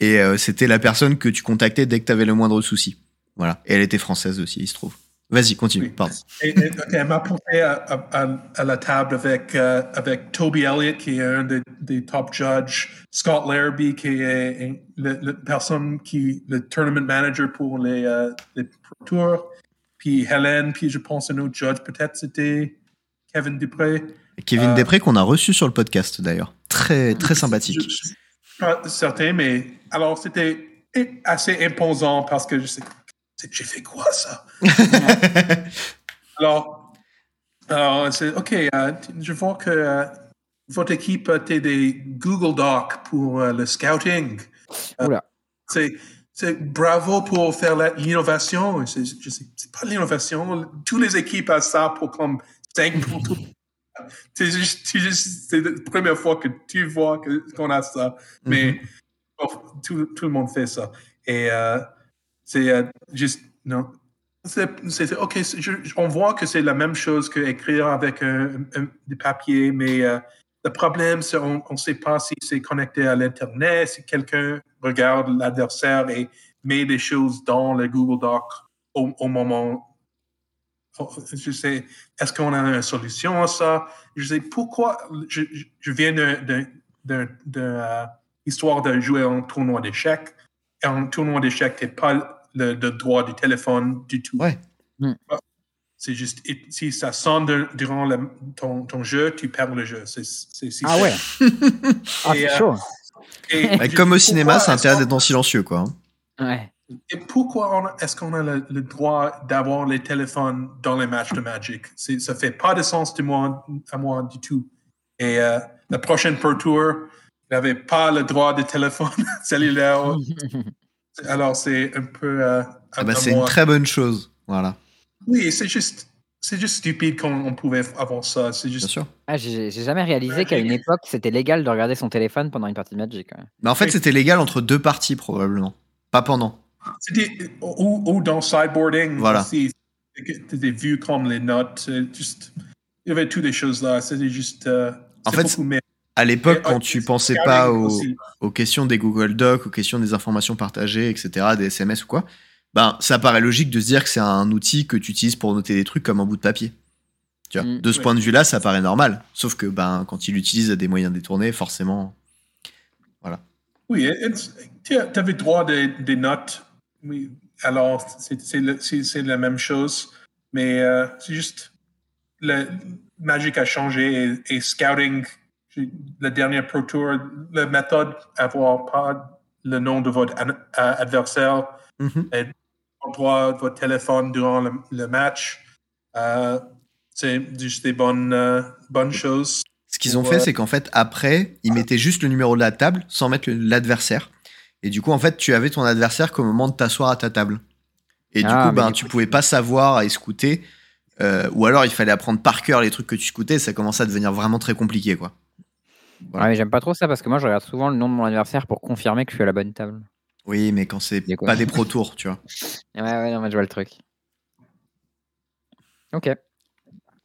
C: Et euh, c'était la personne que tu contactais dès que tu avais le moindre souci. Voilà. Et elle était française aussi, il se trouve. Vas-y, continue.
B: Oui.
C: Pardon.
B: Et, et- elle m'a porté à, à- à- à la table avec, euh, avec Toby Elliott, qui est un des, des top judges, Scott Larrabee, qui est le personne qui le tournament manager pour les, euh, les Pro Tours, puis Hélène, puis je pense un autre judge, peut-être c'était Kevin Dupré.
C: Kevin
B: Euh,
C: Després qu'on a reçu sur le podcast d'ailleurs. Très, très sympathique.
B: Je je suis pas certain, mais alors c'était assez imposant parce que je sais, j'ai fait quoi ça? alors, alors c'est OK, euh, je vois que euh, votre équipe a des Google Docs pour euh, le scouting. Euh. C'est c'est bravo pour faire l'innovation. C'est c'est pas l'innovation. Toutes les équipes ont ça pour comme 5 pour tout. C'est juste, c'est c'est la première fois que tu vois que- qu'on a ça. Mais oh, tout, tout le monde fait ça. Et euh, c'est euh, juste, non. C'est, OK, on voit que c'est la même chose que écrire avec un, un- du papier, mais euh, le problème, c'est qu'on ne sait pas si c'est connecté à l'Internet, si quelqu'un regarde l'adversaire et met des choses dans le Google Doc au, moment. oh, Je sais, est-ce qu'on a une solution à ça? Je sais pourquoi. Je, viens d'une histoire de jouer un tournoi d'échecs. Et un tournoi d'échecs, tu n'es pas le, le droit du téléphone du tout.
C: Ouais.
A: Mm.
B: C'est juste, si ça sonne de- durant le- ton, ton jeu, tu perds le jeu. C'est c'est si
A: Ah ouais. Ah, c'est
B: euh,
A: chaud.
B: Et,
C: comme au cinéma, c'est
B: qu'on-
C: d'être en silencieux, quoi. hein.
A: Ouais.
B: Et pourquoi on est-ce qu'on a le, le droit d'avoir les téléphones dans les matchs de Magic? C'est- Ça fait pas de sens de moi, à moi du tout. Et euh, la prochaine Pro Tour, il n'avait pas le droit de téléphone cellulaire. Alors c'est un peu. euh,
C: Ah bah, c'est une très bonne chose. Voilà,
B: Oui, c'est juste, c'est juste stupide qu'on on pouvait avoir ça. C'est
C: bien sûr.
A: Ah, j'ai jamais réalisé qu'à une époque, c'était légal de regarder son téléphone pendant une partie de Magic. ouais.
C: Mais en fait, c'était légal entre deux parties, probablement. Pas pendant.
B: C'était- Ou, ou dans sideboarding
C: Voilà.
B: C'était vu comme les notes. Juste, il y avait toutes les choses là. C'était juste. euh,
C: En fait,
B: beaucoup mieux.
C: À l'époque, quand tu pensais pas aux, questions des Google Docs, aux questions des informations partagées, etc., des SMS ou quoi, ben, ça paraît logique de se dire que c'est un outil que tu utilises pour noter des trucs comme un bout de papier. Tu vois,
A: Mm.
C: de ce
B: Ouais.
C: point de vue-là, ça paraît normal. Sauf que ben, quand il l'utilise à des moyens détournés, forcément.
B: Oui, et- et tu avais droit des, des notes. Oui, alors c'est- la même chose, mais euh, c'est juste le Magic a changé et, et scouting, le dernier Pro Tour, la méthode avoir pas le nom de votre euh, adversaire,
C: Mhm.
B: le droit de votre téléphone durant le, le match, euh, c'est juste des bonnes, euh, bonnes choses.
C: Ce qu'ils ont fait, c'est qu'en fait, après, ils mettaient juste le numéro de la table sans mettre l'adversaire. Et du coup, en fait, tu avais ton adversaire qu'au moment de t'asseoir à ta table. Et du
A: Ah,
C: coup, ben, tu
A: coup,
C: pouvais pas savoir à écouter. euh, ou alors, il fallait apprendre par cœur les trucs que tu scoutais. Ça commençait à devenir vraiment très compliqué, quoi. Voilà.
A: Ouais, mais j'aime pas trop ça parce que moi, je regarde souvent le nom de mon adversaire pour confirmer que je suis à la bonne table.
C: Oui, mais quand c'est pas des pro tours, tu vois.
A: Ouais, ouais, non, mais je vois le truc. Ok.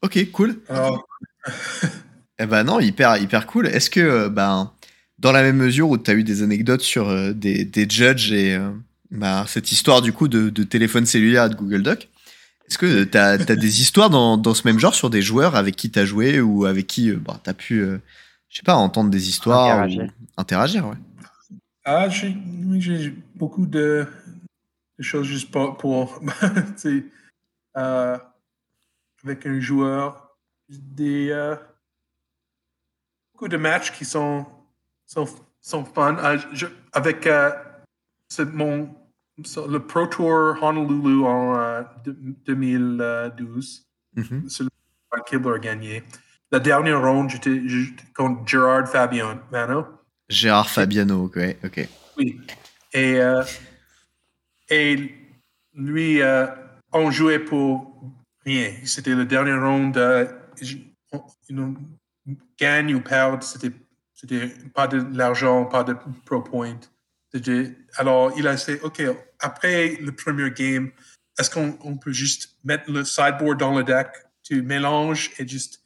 C: Ok, cool.
B: Alors,
C: Eh ben non, hyper, hyper cool. Est-ce que, euh, ben, dans la même mesure où tu as eu des anecdotes sur euh, des, des judges et euh, bah, cette histoire du coup de, de téléphone cellulaire et de Google Doc, est-ce que tu as, des histoires dans, dans ce même genre sur des joueurs avec qui tu as joué ou avec qui tu as pu, euh, je sais pas, entendre des histoires
A: Interagir.
C: ou interagir ouais.
B: Ah, j'ai beaucoup de, de choses juste pour, pour euh, avec un joueur, des euh, beaucoup de matchs qui sont sont, sont fun. Ah, je- avec euh, c'est mon le Pro Tour Honolulu en euh, deux- 2012,
C: Mhm.
B: celui que Kibler a gagné. La dernière ronde, j'étais contre Gerard Fabiano.
C: Gérard Fabiano, ok.
B: Oui. Et, euh, et lui, euh, on jouait pour rien. C'était le dernier round. euh, gagne ou perdre, c'était, c'était pas de l'argent, pas de pro point. C'était- alors, il a dit, OK, après le premier game, est-ce qu'on on peut juste mettre le sideboard dans le deck? Tu mélanges et juste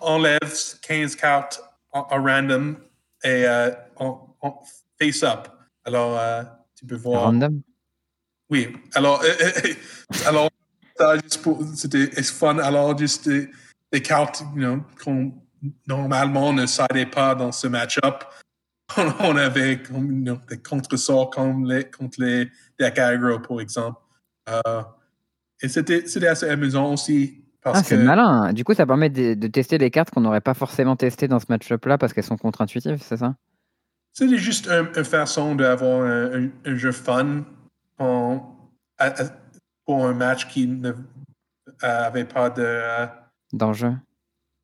B: enlèves 15 cartes en, en random et euh, face up. Alors, euh, tu peux voir.
A: Random?
B: Oui, alors, alors c'était fun. Alors, juste des, des cartes you know, qu'on normalement ne sidait pas dans ce match-up. On, avait comme, you know, des contre-sorts comme les, contre les decks aggro, par exemple. Euh, et c'était assez amusant aussi. Parce
A: Ah, c'est
B: que,
A: malin. Du coup, ça permet de, de tester des cartes qu'on n'aurait pas forcément testées dans ce match-up-là parce qu'elles sont contre-intuitives, c'est ça?
B: C'était juste un- une façon d'avoir un, un- un jeu fun en- à- à- pour un match qui n'avait pas de, euh,
A: D'enjeu.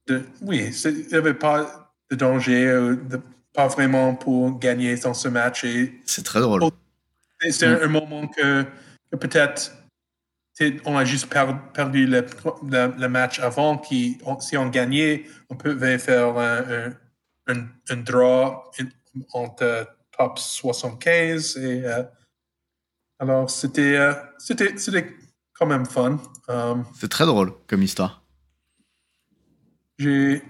B: de- oui, c'est- il n'y avait pas de danger, euh, de- pas vraiment pour gagner dans ce match. Et
C: C'est très drôle.
B: Et c'est un, un moment que, que peut-être c'est- on a juste per- perdu le, le- le match avant. Qui, on- si on gagnait, on pouvait faire un, un, un- un draw entre top 75. Et, euh, alors, c'était euh, c'était c'était quand même fun. Um,
C: C'est très drôle comme histoire.
B: j'ai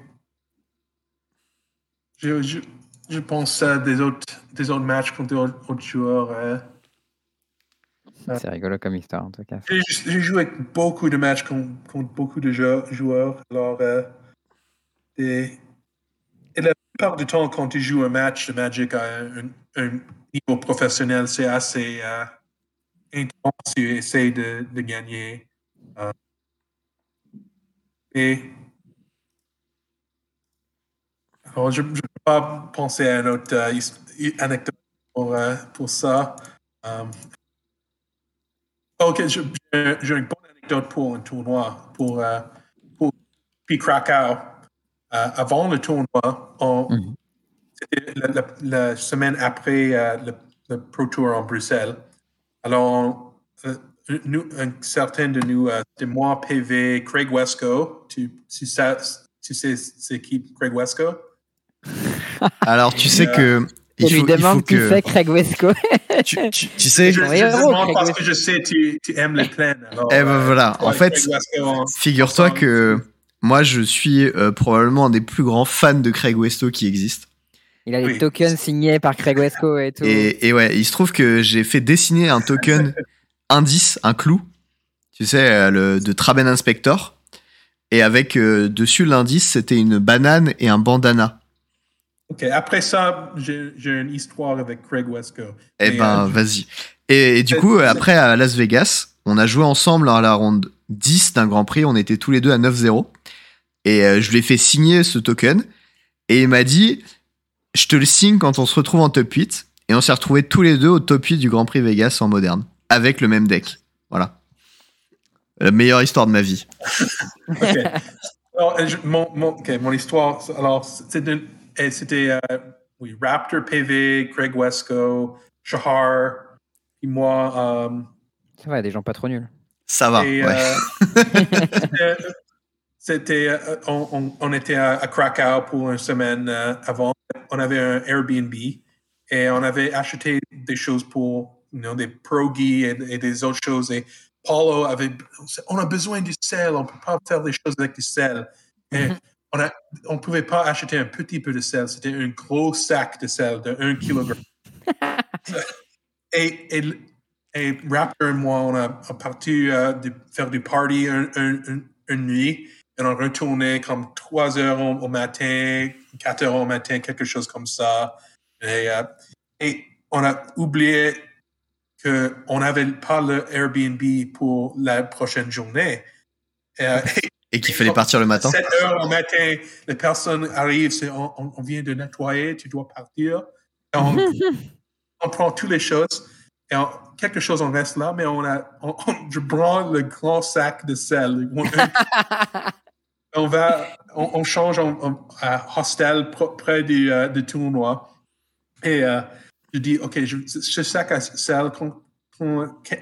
B: je, je, je pense à des autres, des autres matchs contre d'autres autres joueurs. euh.
A: C'est rigolo comme histoire, en tout cas.
B: J'ai joué avec beaucoup de matchs contre, contre beaucoup de jou- joueurs. Alors, euh, et, et la plupart du temps, quand tu joues un match de Magic à un, un niveau professionnel, c'est assez, euh, intense, tu essaies de, de gagner. Euh, et alors, je ne peux pas penser à une autre anecdote pour, pour ça. Ok, je- j'ai une bonne anecdote pour un tournoi. Pour, euh, pour puis Krakow. Euh, avant le tournoi, on,
A: Mhm.
B: c'était la, la- la semaine après euh, le, le Pro Tour en Bruxelles. Alors, euh, nous, un certain de nous, euh, c'était moi, PV, Craig Wesco. Tu, tu sais, tu sais c'est qui Craig Wesco?
C: Alors, tu sais que.
A: On
C: Il
A: lui
C: faut,
A: demande qui
C: que.
A: c'est Craig Wesco.
C: Tu, tu- tu sais.
B: Je, je
A: héros,
B: demande parce
A: Wesco.
B: que je sais tu, tu aimes les plaines. Alors,
C: Eh ben
B: euh,
C: voilà, en fait,
B: Wesco,
C: Figure-toi que moi, je suis euh, probablement un des plus grands fans de Craig Westo qui existe.
A: Il a les
B: Oui.
A: tokens signés par Craig Wesco et tout.
C: Et, et ouais, il se trouve que j'ai fait dessiner un token indice, un clou, tu sais, euh, le, de Traben Inspector. Et avec euh, dessus l'indice, c'était une banane et un bandana.
B: Ok, après ça, j'ai une histoire avec Craig Wesco.
C: Eh ben,
B: euh,
C: vas-y. Et, et du
B: c'est-
C: coup,
B: c'est-
C: après, à Las Vegas, on a joué ensemble à la ronde 10 d'un Grand Prix. On était tous les deux à 9-0. Et euh, je lui ai fait signer ce token. Et il m'a dit, je te le signe quand on se retrouve en top 8. Et on s'est retrouvés tous les deux au top 8 du Grand Prix Vegas en moderne. Avec le même deck. Voilà. La meilleure histoire de ma vie.
B: Ok. Alors, je- mon, mon, ok, mon histoire, alors, c'était, et c'était euh, oui, Raptor PV, Craig Wesco, Shahar, puis moi. euh,
A: Ça va, des gens pas trop nuls.
C: Ça va.
B: et,
C: ouais.
B: euh, c'était- euh, on, on- on était à, à Krakow pour une semaine avant. On avait un Airbnb et on avait acheté des choses pour you know, des pierogies et, et des autres choses. Et Paulo avait, on a besoin du sel, on peut pas faire des choses avec du sel. Et on a, on pouvait pas acheter un petit peu de sel, c'était un gros sac de sel de 1 kg. et, et, et Raptor et moi, on a, a parti euh, de faire du party un- un- un- une nuit et on retournait comme 3 heures au, au matin, 4 heures au matin, quelque chose comme ça. Et, euh, et on a oublié qu'on n'avait pas le Airbnb pour la prochaine journée. Euh,
C: Et qu'il fallait partir le matin.
B: 7 heures au matin, les personnes arrivent, c'est on, on- on vient de nettoyer, tu dois partir. Et on, on prend toutes les choses et on- quelque chose en reste là, mais on a, on- on- je prends le grand sac de sel. On, on va, on, on change en, en- à hostel près du, euh, du tournoi. Et euh, je dis, OK, je, ce sac à sel,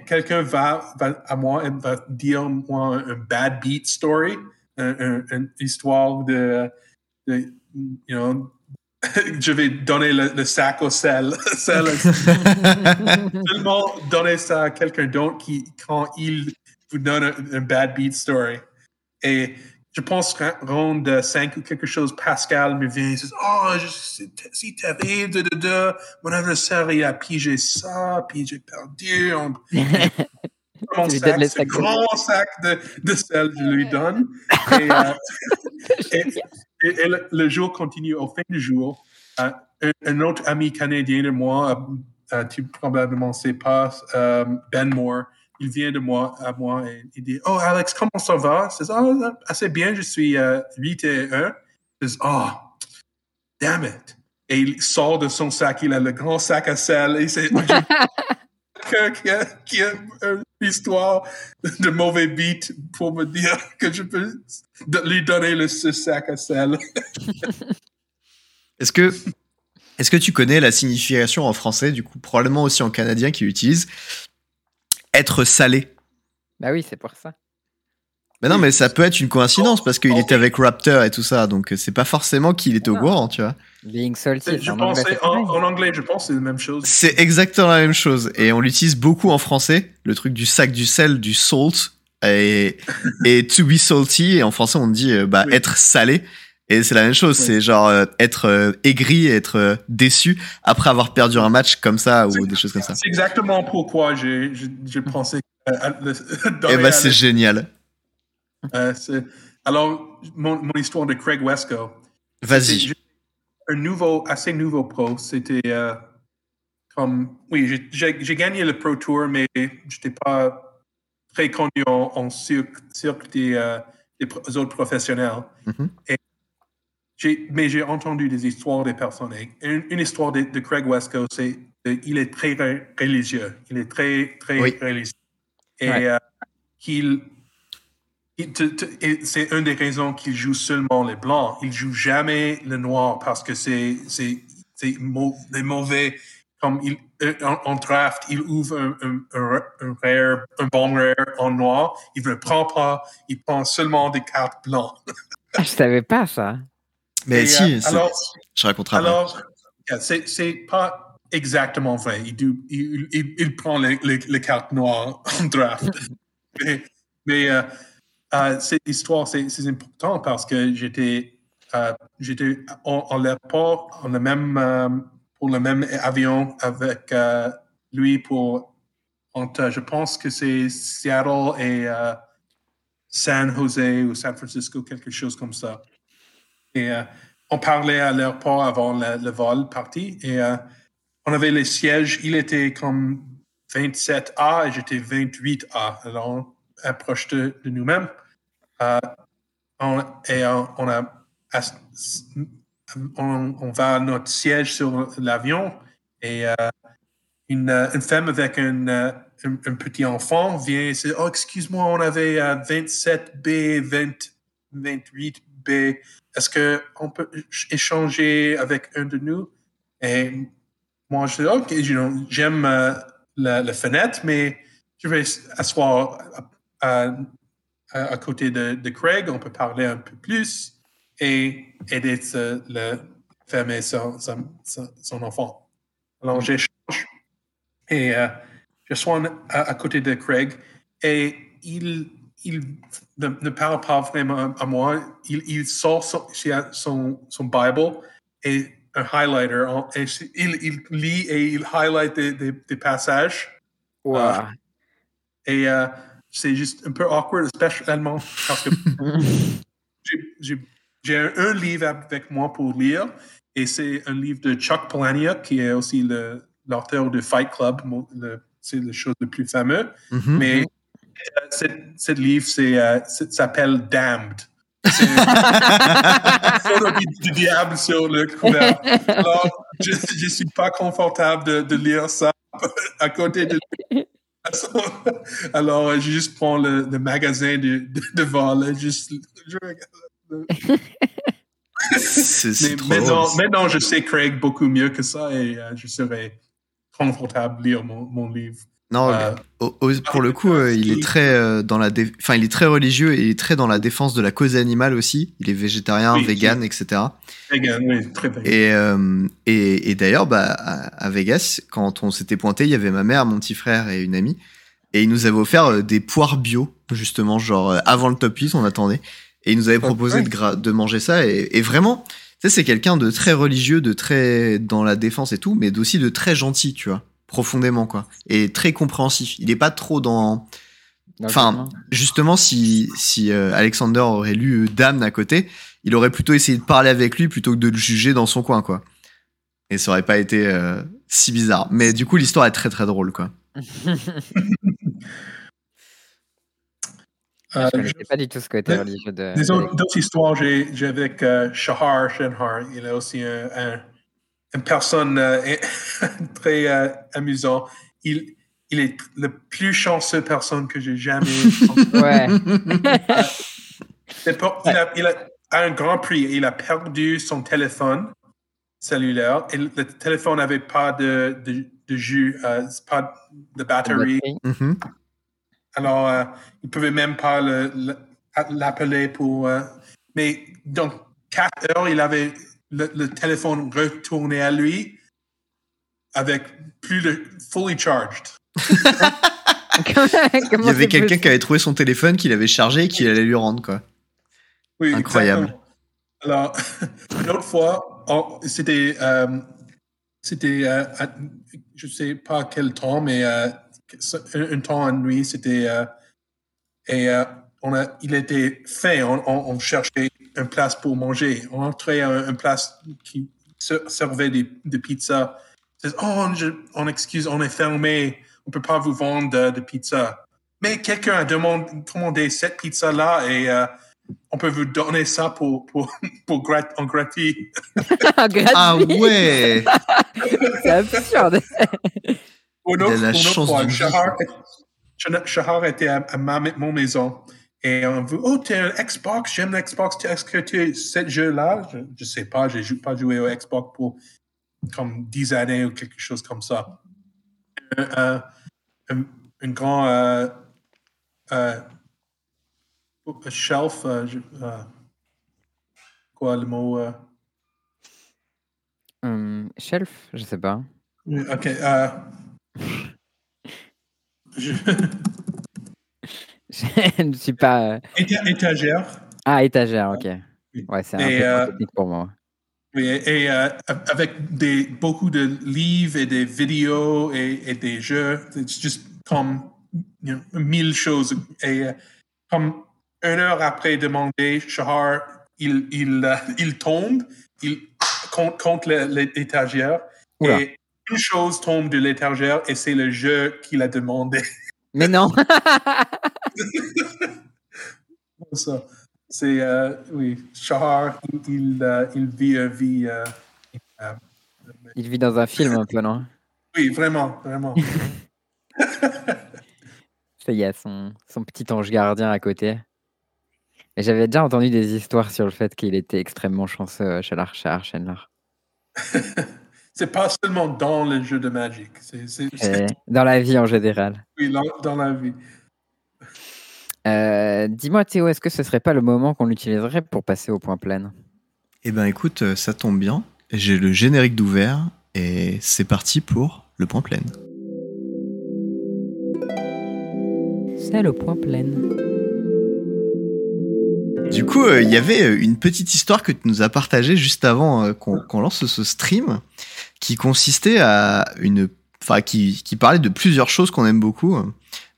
B: quelqu'un va, va à moi et va dire moi un, bad beat story, un- un- une histoire de, de, you know, je vais donner le, le sac au sel. sel seulement donner ça à quelqu'un d'autre qui, quand il vous donne un, un bad beat story. Et je pense ronde 5 ou quelque chose, Pascal me vient et dit Oh, si terrible, de, de, de. mon adversaire il a pigé ça, puis j'ai perdu. On- mon sac, ce
A: sac de-
B: grand sac de, de sel, je lui donne. Et, euh, et, et- et le, le jour continue. Au fin du jour, euh, un, un autre ami canadien de moi, euh, euh, tu probablement sais pas, Ben Moore, il vient de moi à moi et il dit Oh, Alex, comment ça va Je dis Oh, assez bien, je suis euh, 8 et 1. Je dis Oh, damn it. Et il sort de son sac, il a le grand sac à sel et c'est quelqu'un qui a, qui a une histoire de mauvais beat pour me dire que je peux lui donner le, ce sac à sel.
C: Est-ce que, est-ce que tu connais la signification en français, du coup, probablement aussi en canadien qui utilise être salé
A: Bah oui, c'est pour ça.
C: Mais non, mais ça peut être une coïncidence parce qu'il était avec Raptor et tout ça, donc c'est pas forcément qu'il était au courant, tu vois.
A: Being salty.
B: Je
A: en anglais,
B: pensais,
A: c'est
B: en, anglais, je pense que c'est la même chose.
C: C'est exactement la même chose et on l'utilise beaucoup en français, le truc du sac du sel, du salt et, et to be salty et en français on dit euh, bah,
B: Oui.
C: être salé et c'est la même chose, c'est genre euh, être euh, aigri, être euh, déçu après avoir perdu un match comme ça ou des choses comme ça.
B: C'est exactement pourquoi j'ai pensé
C: Et
B: donner
C: bah c'est génial.
B: alors, mon, mon histoire de Craig Wesco.
C: Vas-y.
B: Un nouveau, assez nouveau pro. C'était comme, oui, j'ai gagné le Pro Tour, mais j'étais pas très connu en, en cirque, des, autres professionnels.
C: Mm-hmm.
B: Mais j'ai entendu des histoires des personnes. Une, histoire de, Craig Wesco, c'est qu'il est très religieux. Il est très, très religieux. Et qu'il c'est une des raisons qu'il joue seulement les blancs. Il joue jamais le noir parce que c'est c'est c'est mauvais. Comme il euh, en, draft, il ouvre un, un, un, rare, un bon rare en noir. Il ne prend pas. Il prend seulement des cartes blancs.
A: Ah, je savais pas ça.
C: Mais si, euh, alors, je raconterai.
B: Alors, c'est pas exactement vrai. Il, il, il, il prend les, les, cartes noires en draft. mais, mais euh, euh, cette histoire, c'est important parce que j'étais euh, j'étais en, l'aéroport le même, pour le même avion avec lui pour, entre, je pense que c'est Seattle et San Jose ou San Francisco, quelque chose comme ça. Et on parlait à l'aéroport avant le, vol parti et on avait les sièges, il était comme 27A et j'étais 28A. Alors, approche de, nous-mêmes. Euh, et on, a, on, va à notre siège sur l'avion et euh, une, femme avec un, petit enfant vient et dit Oh, excuse-moi, on avait 27B, 20, 28B. Est-ce qu'on peut échanger avec un de nous? Et moi, je dis Ok, j'aime euh, la, fenêtre, mais je vais asseoir à, à, côté de, Craig, on peut parler un peu plus et aider le fermer son, enfant. Alors j'échange et euh, je suis à, côté de Craig et il, il ne, parle pas vraiment à moi. Il, il sort son, son, son Bible et un highlighter. Et il, il, lit et il highlight des, des, passages.
A: Wow. Euh,
B: et euh, c'est juste un peu awkward, spécialement parce que j'ai un, livre avec moi pour lire et c'est un livre de Chuck Palahniuk qui est aussi l'auteur de Fight Club, c'est la chose le plus fameux.
C: Mm-hmm.
B: Mais euh, ce livre euh, s'appelle Damned. C'est du, diable sur le couvert. Alors, je ne suis pas confortable de, de, lire ça à côté de Alors, je juste prends le, le magasin de, devant, là, juste, je regarde.
C: c'est trop
B: maintenant, maintenant, je sais Craig beaucoup mieux que ça et euh, je serais confortable de lire mon, mon livre.
C: Non, euh, pour le coup, euh, il est très dans la, enfin, il est très religieux et il est très dans la défense de la cause animale aussi. Il est végétarien, vegan, etc.
B: Vegan, oui, très vegan.
C: Et, et, et d'ailleurs, bah, à, Vegas, quand on s'était pointé, il y avait ma mère, mon petit frère et une amie, et ils nous avaient offert des poires bio, justement, genre avant le top 8, on attendait, et ils nous avaient proposé de, de manger ça. Et, et vraiment, tu sais, c'est quelqu'un de très religieux, de très dans la défense et tout, mais aussi de très gentil, tu vois profondément quoi. Et très compréhensif. Il est pas trop dans enfin justement si si euh, Alexander aurait lu euh, Dame à côté il aurait plutôt essayé de parler avec lui plutôt que de le juger dans son coin quoi. Et ça aurait pas été euh, si bizarre. Mais du coup l'histoire est très très drôle quoi.
A: Je ne pas du tout ce côté religieux de.
B: Des autres histoires, j'ai avec Shahar Shenhar. Il a aussi un une personne euh, très euh, amusante. Il, il est la plus chanceuse personne que j'ai jamais.
A: ouais.
B: il, a, il a un grand prix. Il a perdu son téléphone cellulaire et le téléphone n'avait pas de, de, de jus, euh, pas de batterie.
C: Mm-hmm.
B: Alors, euh, il ne pouvait même pas l'appeler pour. mais donc, quatre heures, il avait le, téléphone retourné à lui avec plus de fully charged.
C: Il y avait quelqu'un qui avait trouvé son téléphone, qu'il avait chargé et qu'il allait lui rendre, quoi.
B: Oui,
C: Incroyable.
B: Alors, une autre fois, oh, c'était, euh, c'était, euh, je sais pas quel temps, mais euh, un, temps en nuit, c'était, et on a, il était fait, on cherchait une place pour manger. On entrait à une place qui servait des, des pizzas Ils oh, je- on excuse, on est fermé, on peut pas vous vendre de, de pizza. Mais quelqu'un a demandé, commandé cette pizza-là et euh, on peut vous donner ça pour, pour, pour grat- en gratuit.
A: Gratuit,
C: Ah ouais
A: c'est absurde.
B: Une
C: Il a
B: autre,
C: la
B: Shahar était à, à ma mon maison et on veut, oh, t'es un Xbox, j'aime l'Xbox, est-ce que tu as ce jeu-là? Je, je sais pas, j'ai pas joué au Xbox pour comme 10 années ou quelque chose comme ça. Euh, euh, un, un grand euh, euh, shelf, euh, je- quoi le mot?
A: Hum, shelf, je sais pas.
B: Ok. je-
A: je ne suis pas. euh,
B: éta- étagère.
A: Ah, étagère, ok. Ouais, c'est un
B: Et,
A: peu
B: euh,
A: technique pour moi.
B: Et, et, euh, avec des, beaucoup de livres et des vidéos et, et des jeux, c'est juste comme you know, mille choses. Et euh, comme une heure après demander, Shahar, il, il, euh, il tombe, il compte, compte l'étagère et une chose tombe de l'étagère et c'est le jeu qu'il a demandé.
A: Mais non
B: Ça, c'est, euh, oui, Shahar, il, il, euh, il vit une vie. euh, euh,
A: Il vit dans un film un peu, non?
B: Oui, vraiment, vraiment.
A: Ça y est, son, son petit ange gardien à côté. Et j'avais déjà entendu des histoires sur le fait qu'il était extrêmement chanceux, Shahar Shahar Chandler.
B: c'est pas seulement dans le jeu de Magic, c'est
A: Dans la vie en général.
B: oui, dans, dans la vie.
A: Euh, Dis-moi, Théo, est-ce que ce serait pas le moment qu'on l'utiliserait pour passer au point plein?
C: Eh ben écoute, euh, ça tombe bien. J'ai le générique d'ouvert et c'est parti pour le point plein.
A: C'est le point plein.
C: Du coup, euh, il y avait une petite histoire que tu nous as partagée juste avant euh, qu'on lance ce stream, qui consistait à une, enfin, qui, qui parlait de plusieurs choses qu'on aime beaucoup, euh,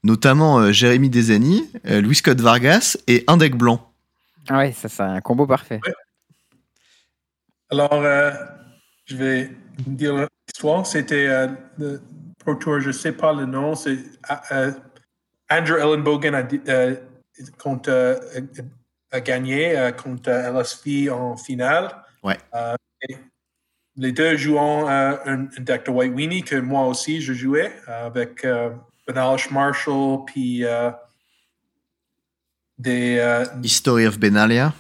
C: notamment euh, Jérémy Desani, euh, Louis Scott Vargas et un deck blanc.
A: Ah ouais, ça c'est un combo parfait.
B: Alors, euh, je vais dire l'histoire. C'était euh, le Pro Tour, je sais pas le nom, c'est euh, euh, Andrew Ellenbogen a, euh, contre, euh, a gagné euh, contre LSV en finale.
C: Ouais.
B: Euh, et les deux jouant euh, un, un deck de White Weenie que moi aussi je jouais euh, avec euh, Benalish Marshall puis euh, des euh,
C: History of Benalia.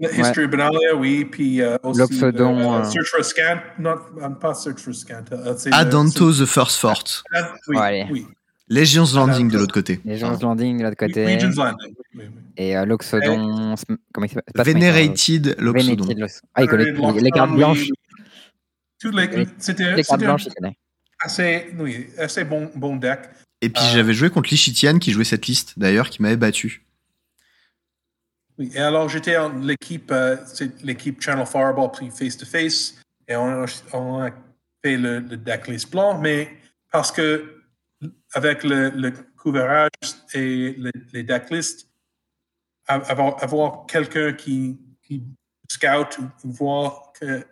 B: History of Benalia, oui, puis euh, aussi
A: L'Oxodon,
B: euh,
A: euh.
B: Search for Scant, non, pas Search for Scant. c'est le-
C: Adanto the First Fort.
B: ah, Oui,
A: Ouais, allez.
B: oui.
C: Legion's Landing de l'autre côté.
A: Les gens landing de l'autre côté.
B: Legion's Landing. oui, oui.
A: Et euh, l'Oxodon. Comment il s'appelle?
C: Venerated Loxodon.
A: Ah, il connaît les, les cartes blanches.
B: Toutes les,
A: Les-
B: c'était
A: Les cartes blanches, il connaît.
B: assez, oui, assez bon, bon deck.
C: Et puis
B: Ah.
C: j'avais joué contre Lichitian qui jouait cette liste d'ailleurs, qui m'avait battu.
B: Oui, et alors j'étais en l'équipe, euh, c'est l'équipe Channel Fireball puis Face to Face, et on, a- on a fait le, le deck list blanc, mais parce que avec le, le couvrage et le- les deck lists, av- avoir, avoir quelqu'un qui, qui scout ou voir que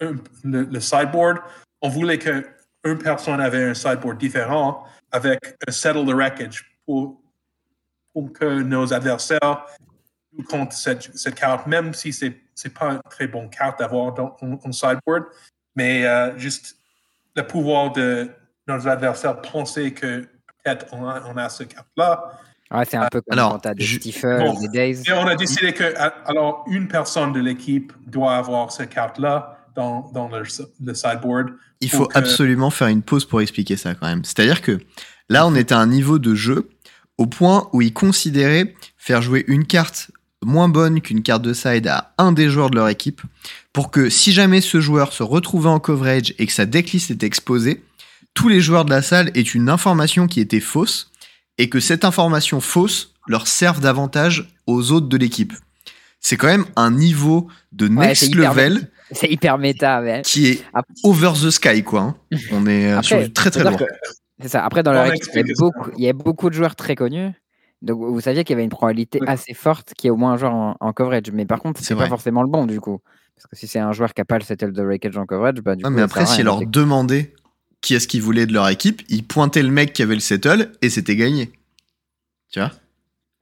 B: un- le, le sideboard, on voulait que une personne avait un sideboard différent avec un settle the wreckage pour, pour que nos adversaires jouent contre cette, cette carte, même si c'est c'est pas une très bonne carte d'avoir dans sideboard, mais euh, juste le pouvoir de nos adversaires penser que peut-être on a, on a cette carte-là.
A: Ouais, c'est un peu comme
C: Alors,
A: quand des
C: je-
A: Stifle,
B: Bon.
A: des Days.
B: Et on a décidé que alors une personne de l'équipe doit avoir cette carte-là dans, dans le, le sideboard.
C: Il faut absolument faire une pause pour expliquer ça quand même. C'est-à-dire que là, on était à un niveau de jeu au point où ils considéraient faire jouer une carte moins bonne qu'une carte de side à un des joueurs de leur équipe pour que si jamais ce joueur se retrouvait en coverage et que sa decklist était exposée, tous les joueurs de la salle aient une information qui était fausse et que cette information fausse leur serve davantage aux autres de l'équipe. C'est quand même un niveau de
A: Ouais,
C: next level
A: C'est hyper méta, mais.
C: qui est
A: Après-
C: over the sky, quoi. hein. On est euh,
A: Après,
C: sur du très très lourd.
A: C'est ça. Après, dans
B: On
A: leur
B: a
A: équipe, il y, beaucoup, il y a beaucoup de joueurs très connus. Donc, vous saviez qu'il y avait une probabilité assez forte qu'il y ait au moins un joueur en, en coverage. Mais par contre,
C: C'est
A: pas forcément le bon, du coup. Parce que si c'est un joueur qui n'a pas le settle de wreckage en coverage, bah, du
C: Ouais,
A: coup.
C: mais après, si
A: rien,
C: leur demandait qui est-ce qu'ils voulaient de leur équipe, ils pointaient le mec qui avait le settle et c'était gagné. Tu vois?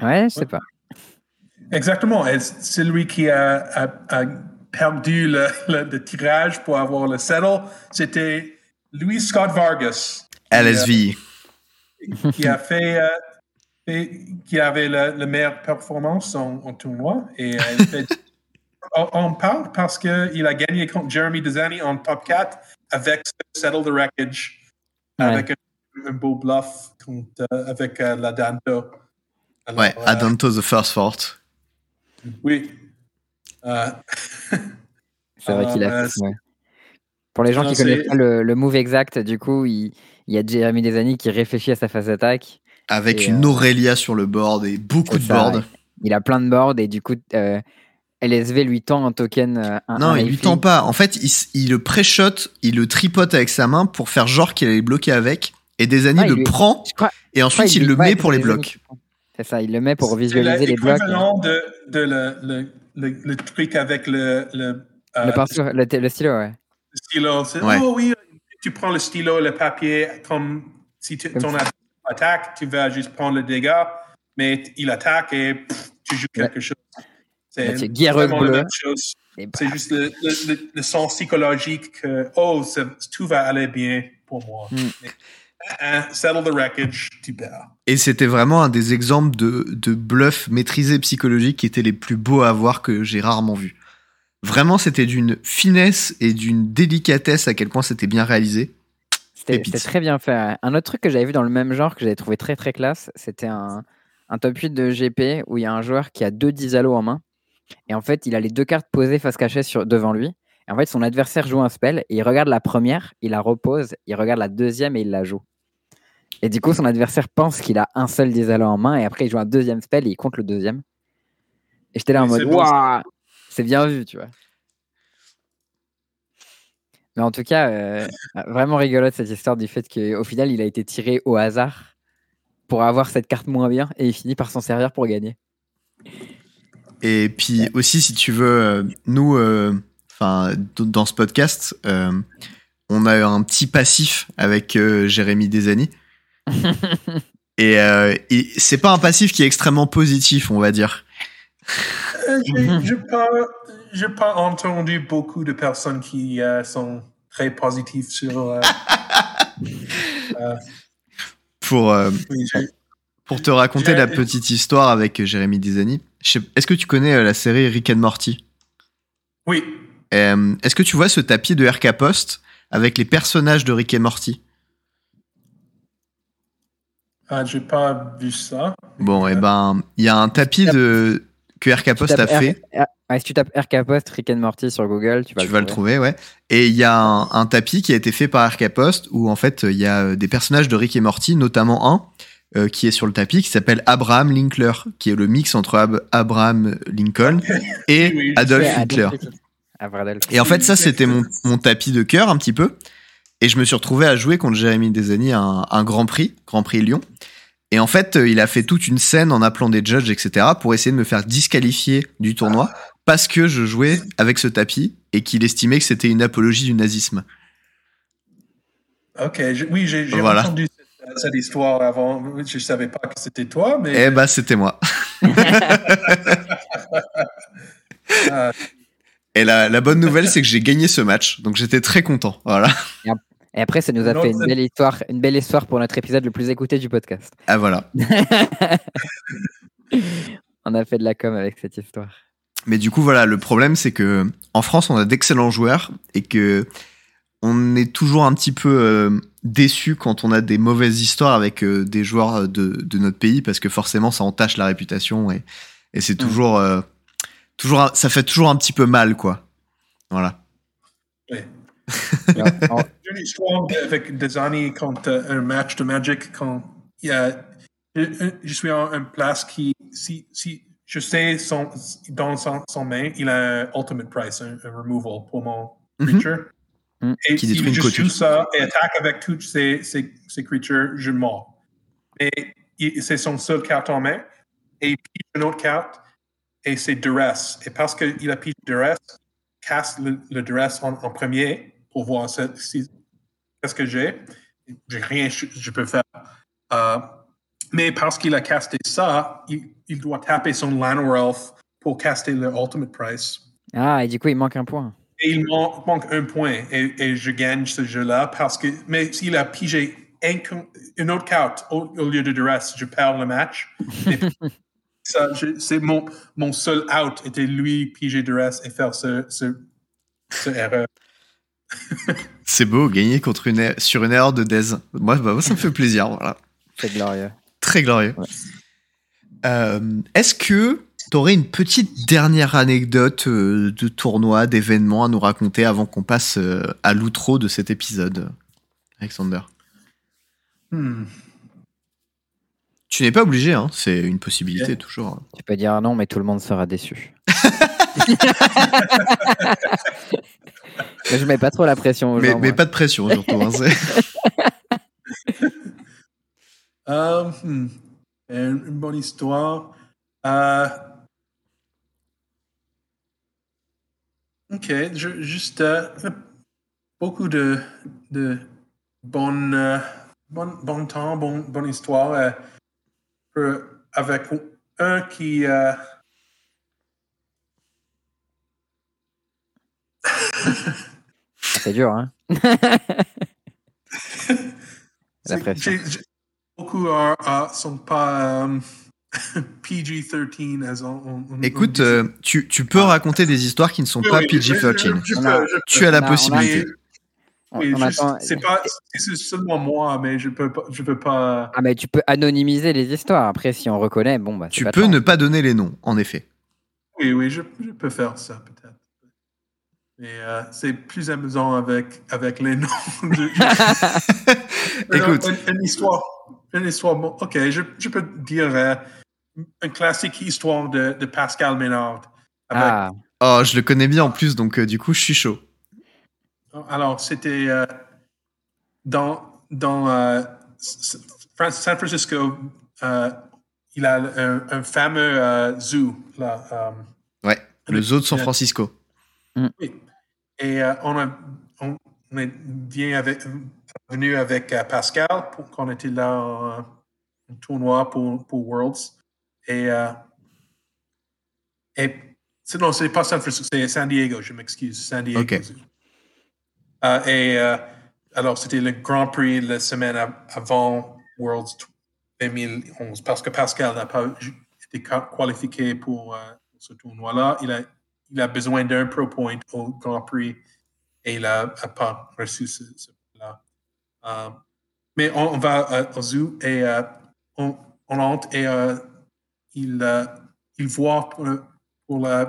A: Ouais, je sais pas.
B: Exactement. C'est lui qui a, a- a perdu le, le- le tirage pour avoir le settle. C'était Louis Scott Vargas.
C: LSV.
B: qui a fait, euh, fait- qui avait la, la meilleure performance en, en tournoi. Et euh, fait- on, on parle parce qu'il a gagné contre Jeremy Desani en top 4 avec Settle the Wreckage,
A: Ouais.
B: avec un, un beau bluff contre, euh, avec euh, la Danto. Alors,
C: Ouais, Adanto the First Fort.
B: Oui. Euh,
A: C'est vrai qu'il a
B: ouais,
A: fait. ouais. Pour les gens
B: Non,
A: qui connaissent
B: c'est-
A: pas le, le move exact, du coup, il, il y a Jérémy Desani qui réfléchit à sa phase d'attaque.
C: Avec
A: Et,
C: une
A: euh,
C: Aurélia sur le board et beaucoup
A: C'est
C: de
A: ça,
C: boards.
A: ouais. Il a plein de boards et du coup, euh, LSV lui tend un token. euh, un,
C: Non,
A: un
C: il lui tend pas. En fait, il, le pré-shot, il le tripote avec sa main pour faire genre qu'il allait bloquer avec. Et Desani
A: Ah,
C: le
A: lui-
C: prend
A: crois-
C: et ensuite il, le met
A: c'est
C: pour les blocs.
A: C'est ça, il le met pour
B: c'est
A: visualiser les blocs.
B: l'équivalent de, de le, le, le, le truc avec le, le, euh,
A: Le, pinceau, le, le stylo, ouais.
B: le stylo. C'est,
C: Ouais.
B: Oh oui, tu prends le stylo, le papier, comme si tu, ton attaque, tu vas juste prendre le dégât, mais il attaque et pff, tu joues quelque chose. C'est vraiment la même chose.
A: Bah,
B: C'est juste le, le, le- le sens psychologique que, oh, ça- tout va aller bien pour moi.
A: Mm.
B: Mais, euh, settle the wreckage, tu perds.
C: Et c'était vraiment un des exemples de, de bluff maîtrisé psychologique qui étaient les plus beaux à voir que j'ai rarement vu. Vraiment, c'était d'une finesse et d'une délicatesse à quel point c'était bien réalisé.
A: C'était très bien fait. Un autre truc que j'avais vu dans le même genre que j'avais trouvé très très classe, c'était un, un top 8 de GP où il y a un joueur qui a deux 10 allos en main. Et en fait, il a les deux cartes posées face cachée sur, devant lui. Et en fait, son adversaire joue un spell et il regarde la première, il la repose, il regarde la deuxième et il la joue. Et du coup, son adversaire pense qu'il a un seul 10 allos en main et après il joue un deuxième spell et il compte le deuxième. Et j'étais là en mode waouh, c'est bien vu, tu vois. Mais en tout cas, euh, vraiment rigolote cette histoire du fait qu'au final, il a été tiré au hasard pour avoir cette carte moins bien et il finit par s'en servir pour gagner.
C: Et puis aussi, si tu veux, euh, nous, euh, enfin, dans ce podcast, euh, on a un petit passif avec euh, Jérémy Desani. et euh, et c'est pas un passif qui est extrêmement positif, on va dire.
B: Euh, J'ai pas, pas entendu beaucoup de personnes qui euh, sont très positives sur. euh,
C: Pour,
B: oui,
C: pour te raconter la petite histoire avec Jérémy sais- est-ce que tu connais la série Rick and Morty?
B: Oui,
C: Est-ce que tu vois ce tapis de RK Post avec les personnages de Rick et Morty?
B: Euh, j'ai pas vu ça.
C: Bon, et ben, il y a un tapis de que RK Post a fait.
A: Si tu tapes RK Post, Rick and Morty sur Google, tu vas,
C: tu vas le trouver, ouais. Et il y a un, un tapis qui a été fait par RK Post où en fait il y a euh, des personnages de Rick et Morty, notamment un euh, qui est sur le tapis qui s'appelle Abraham Linkler, qui est le mix entre Ab- Abraham Lincoln et
B: Oui,
C: Adolf Hitler.
A: Adolf Hitler. Adolf.
C: Et en fait, ça, c'était mon, mon tapis de cœur un petit peu. Et je me suis retrouvé à jouer contre Jérémy Desani un, un Grand Prix, Grand Prix Lyon. Et en fait, euh, il a fait toute une scène en appelant des judges, etc., pour essayer de me faire disqualifier du tournoi parce que je jouais avec ce tapis et qu'il estimait que c'était une apologie du nazisme.
B: Ok, je- oui, j'ai
C: Voilà.
B: entendu cette, cette histoire avant. Je savais pas que c'était toi, mais
C: Eh bah, c'était moi.
B: euh,
C: Et la, la bonne nouvelle, c'est que j'ai gagné ce match, donc j'étais très content. Voilà.
A: Et après, ça nous a
B: Non,
A: fait une belle histoire, une belle histoire pour notre épisode le plus écouté du podcast.
C: Ah voilà.
A: On a fait de la com avec cette histoire.
C: Mais du coup, voilà, le problème, c'est que en France, on a d'excellents joueurs et que on est toujours un petit peu euh, déçu quand on a des mauvaises histoires avec euh, des joueurs de, de notre pays parce que forcément, ça entache la réputation et, et c'est
A: Mm.
C: toujours, euh, toujours, un- ça fait toujours un petit peu mal, quoi. Voilà.
A: Alors, en-
B: J'ai une histoire avec des années quand euh, un match de Magic, quand il y a, je, je suis en une place qui, si, si je sais son, dans son, son main, il a un ultimate price, un, un removal pour mon
C: Mhm.
B: creature.
A: Mhm.
B: Et
C: Qui détruit une
B: juste
C: couture.
B: joue ça et attaque avec toutes ces, ces, ces creatures, je mords. Et c'est son seul carte en main. Et pige une autre carte et c'est Duress. Et parce qu'il a pigé Duress, casse le, le Duress en, en premier pour voir ce- si qu'est-ce que j'ai? J'ai rien, je, je peux faire. Euh, mais parce qu'il a casté ça, il, il doit taper son Lano Ralph pour caster le Ultimate Price.
A: Ah, et du coup, il manque un point.
B: Et il man- manque un point. Et, et je gagne ce jeu-là parce que. Mais s'il a pigé un, une autre carte au, au lieu de duress, je perds le match. Ça, c'est mon, mon seul out était lui piger duress et faire ce, ce, ce erreur.
C: C'est beau, gagner contre une er- sur une erreur de Dez. Moi, bah, moi, ça me fait plaisir. Voilà.
A: C'est glorieux.
C: Très glorieux.
A: Ouais.
C: Euh, Est-ce que tu aurais une petite dernière anecdote euh, de tournoi, d'événement à nous raconter avant qu'on passe euh, à l'outro de cet épisode, Alexander?
B: Hmm.
C: Tu n'es pas obligé, hein, c'est une possibilité toujours.
A: Tu peux dire non, mais tout le monde sera déçu. mais je mets pas trop la pression aux
C: Mais,
A: gens,
C: mais
A: moi.
C: pas de pression surtout. hein,
B: Euh, hmm. une, une bonne histoire. Euh, ok, je- juste euh, beaucoup de, de bonnes, euh, bon, bon temps, bon, bonne histoire euh, avec un qui. euh,
A: C'est dur, hein La pression.
B: beaucoup euh, euh, sont pas euh, PG-13 as on,
C: Écoute,
B: on dit.
C: euh, tu, tu peux raconter des histoires qui ne sont
B: Oui,
C: pas
B: oui, je- je-
C: PG-13.
B: je
A: On
B: peux,
A: a-
B: je peux.
C: Tu as la
A: On
C: possibilité.
B: Oui, c'est pas, c'est seulement moi, mais je peux pas, je peux pas.
A: Ah, mais tu peux anonymiser les histoires. Après, si on reconnaît, bon, bah.
C: Tu
A: pas
C: peux ne pas donner les noms, en effet.
B: Oui, oui, je, je peux faire ça peut-être. Mais euh, c'est plus amusant avec avec les noms. de-
C: Écoute.
B: une, une histoire, une histoire. bon, ok, je, je peux dire euh, une classique histoire de, de Pascal Ménard. Avec-
A: Ah,
C: Oh, je le connais bien en plus, donc euh, du coup, je suis chaud.
B: Alors, c'était euh, dans, dans euh, San Francisco, euh, il a un, un fameux euh, zoo. Là, euh,
C: Ouais, le zoo de San. Francisco.
B: oui. Et euh, on, a, on, on est bien avec, venu avec euh, Pascal pour qu'on était là en, en tournoi pour, pour Worlds. Et, euh, et c'est, non, c'est pas San Francisco, c'est San Diego, je m'excuse. San Diego.
C: Ok.
B: Euh, et euh, alors, c'était le Grand Prix la semaine av- avant Worlds 2011 parce que Pascal n'a pas été qua- qualifié pour euh, ce tournoi-là. Il a, il a besoin d'un Pro Point au Grand Prix et il n'a pas reçu ce, ce là Euh, mais on, va euh, au zoo et euh, on, on entre et euh, il, euh, il voit pour, pour la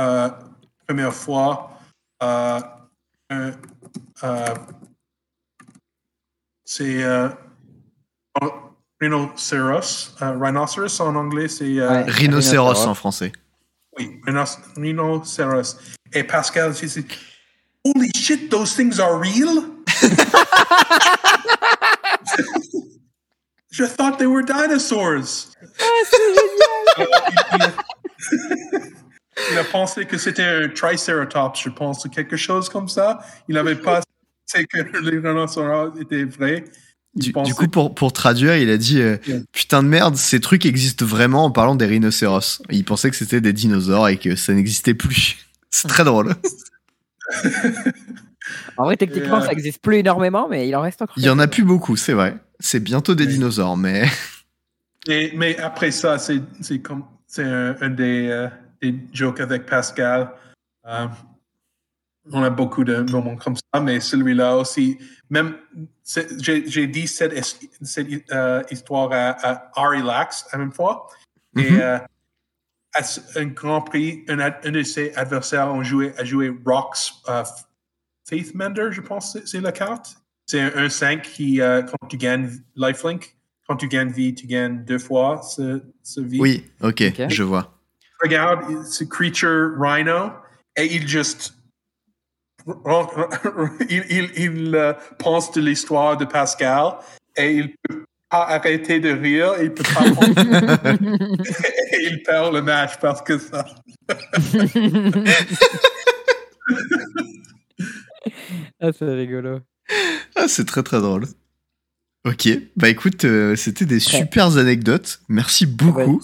B: euh, première fois euh, euh, Uh, c'est euh, un uh, oh, rhinocéros. euh, rhinoceros en anglais, c'est euh,
A: Ouais.
C: Rhinocéros
A: Rhinocéros.
C: en français.
B: oui, rhinos- rhinoceros. Et Pascal, she said, Holy shit, those things are real? Je thought they were dinosaurs. Alors, il, il- il a pensé que c'était un triceratops, je pense, ou quelque chose comme ça. Il n'avait pas pensé que les rhinocéros étaient vrais.
C: Du, coup, pour, pour traduire, il a dit euh,
B: Yeah.
C: Putain de merde, ces trucs existent vraiment en parlant des rhinocéros. Il pensait que c'était des dinosaures et que ça n'existait plus. C'est très drôle.
A: En vrai, techniquement,
B: euh,
A: ça existe plus énormément, mais il en reste encore.
C: Il y en a plus beaucoup, c'est vrai. C'est bientôt des dinosaures, mais
B: Et- mais après ça, c'est c'est comme c'est un, un des, euh, des jokes avec Pascal. Euh, on a beaucoup de moments comme ça, mais celui-là aussi, même j'ai dit cette, euh, histoire à, à Ari Lax la même fois. Et
C: Mhm.
B: euh, à ce- un Grand Prix, un, de ses adversaires ont joué, a joué Rocks euh, Faith Mender, je pense, c'est- la carte. C'est un 1-5 qui, euh, quand tu gagnes Lifelink, quand tu gagnes vie, tu gagnes deux fois ce, ce vie.
C: oui, ok,
A: Ok.
C: je vois.
B: Regarde, ce creature rhino, et il juste. il il, il pense de l'histoire de Pascal, et il peut pas arrêter de rire, il peut pas. et il perd le match parce que ça.
A: ah, c'est rigolo.
C: Ah, c'est très très drôle. Ok, bah écoute, euh, c'était des
A: Très-
C: super anecdotes. Merci beaucoup.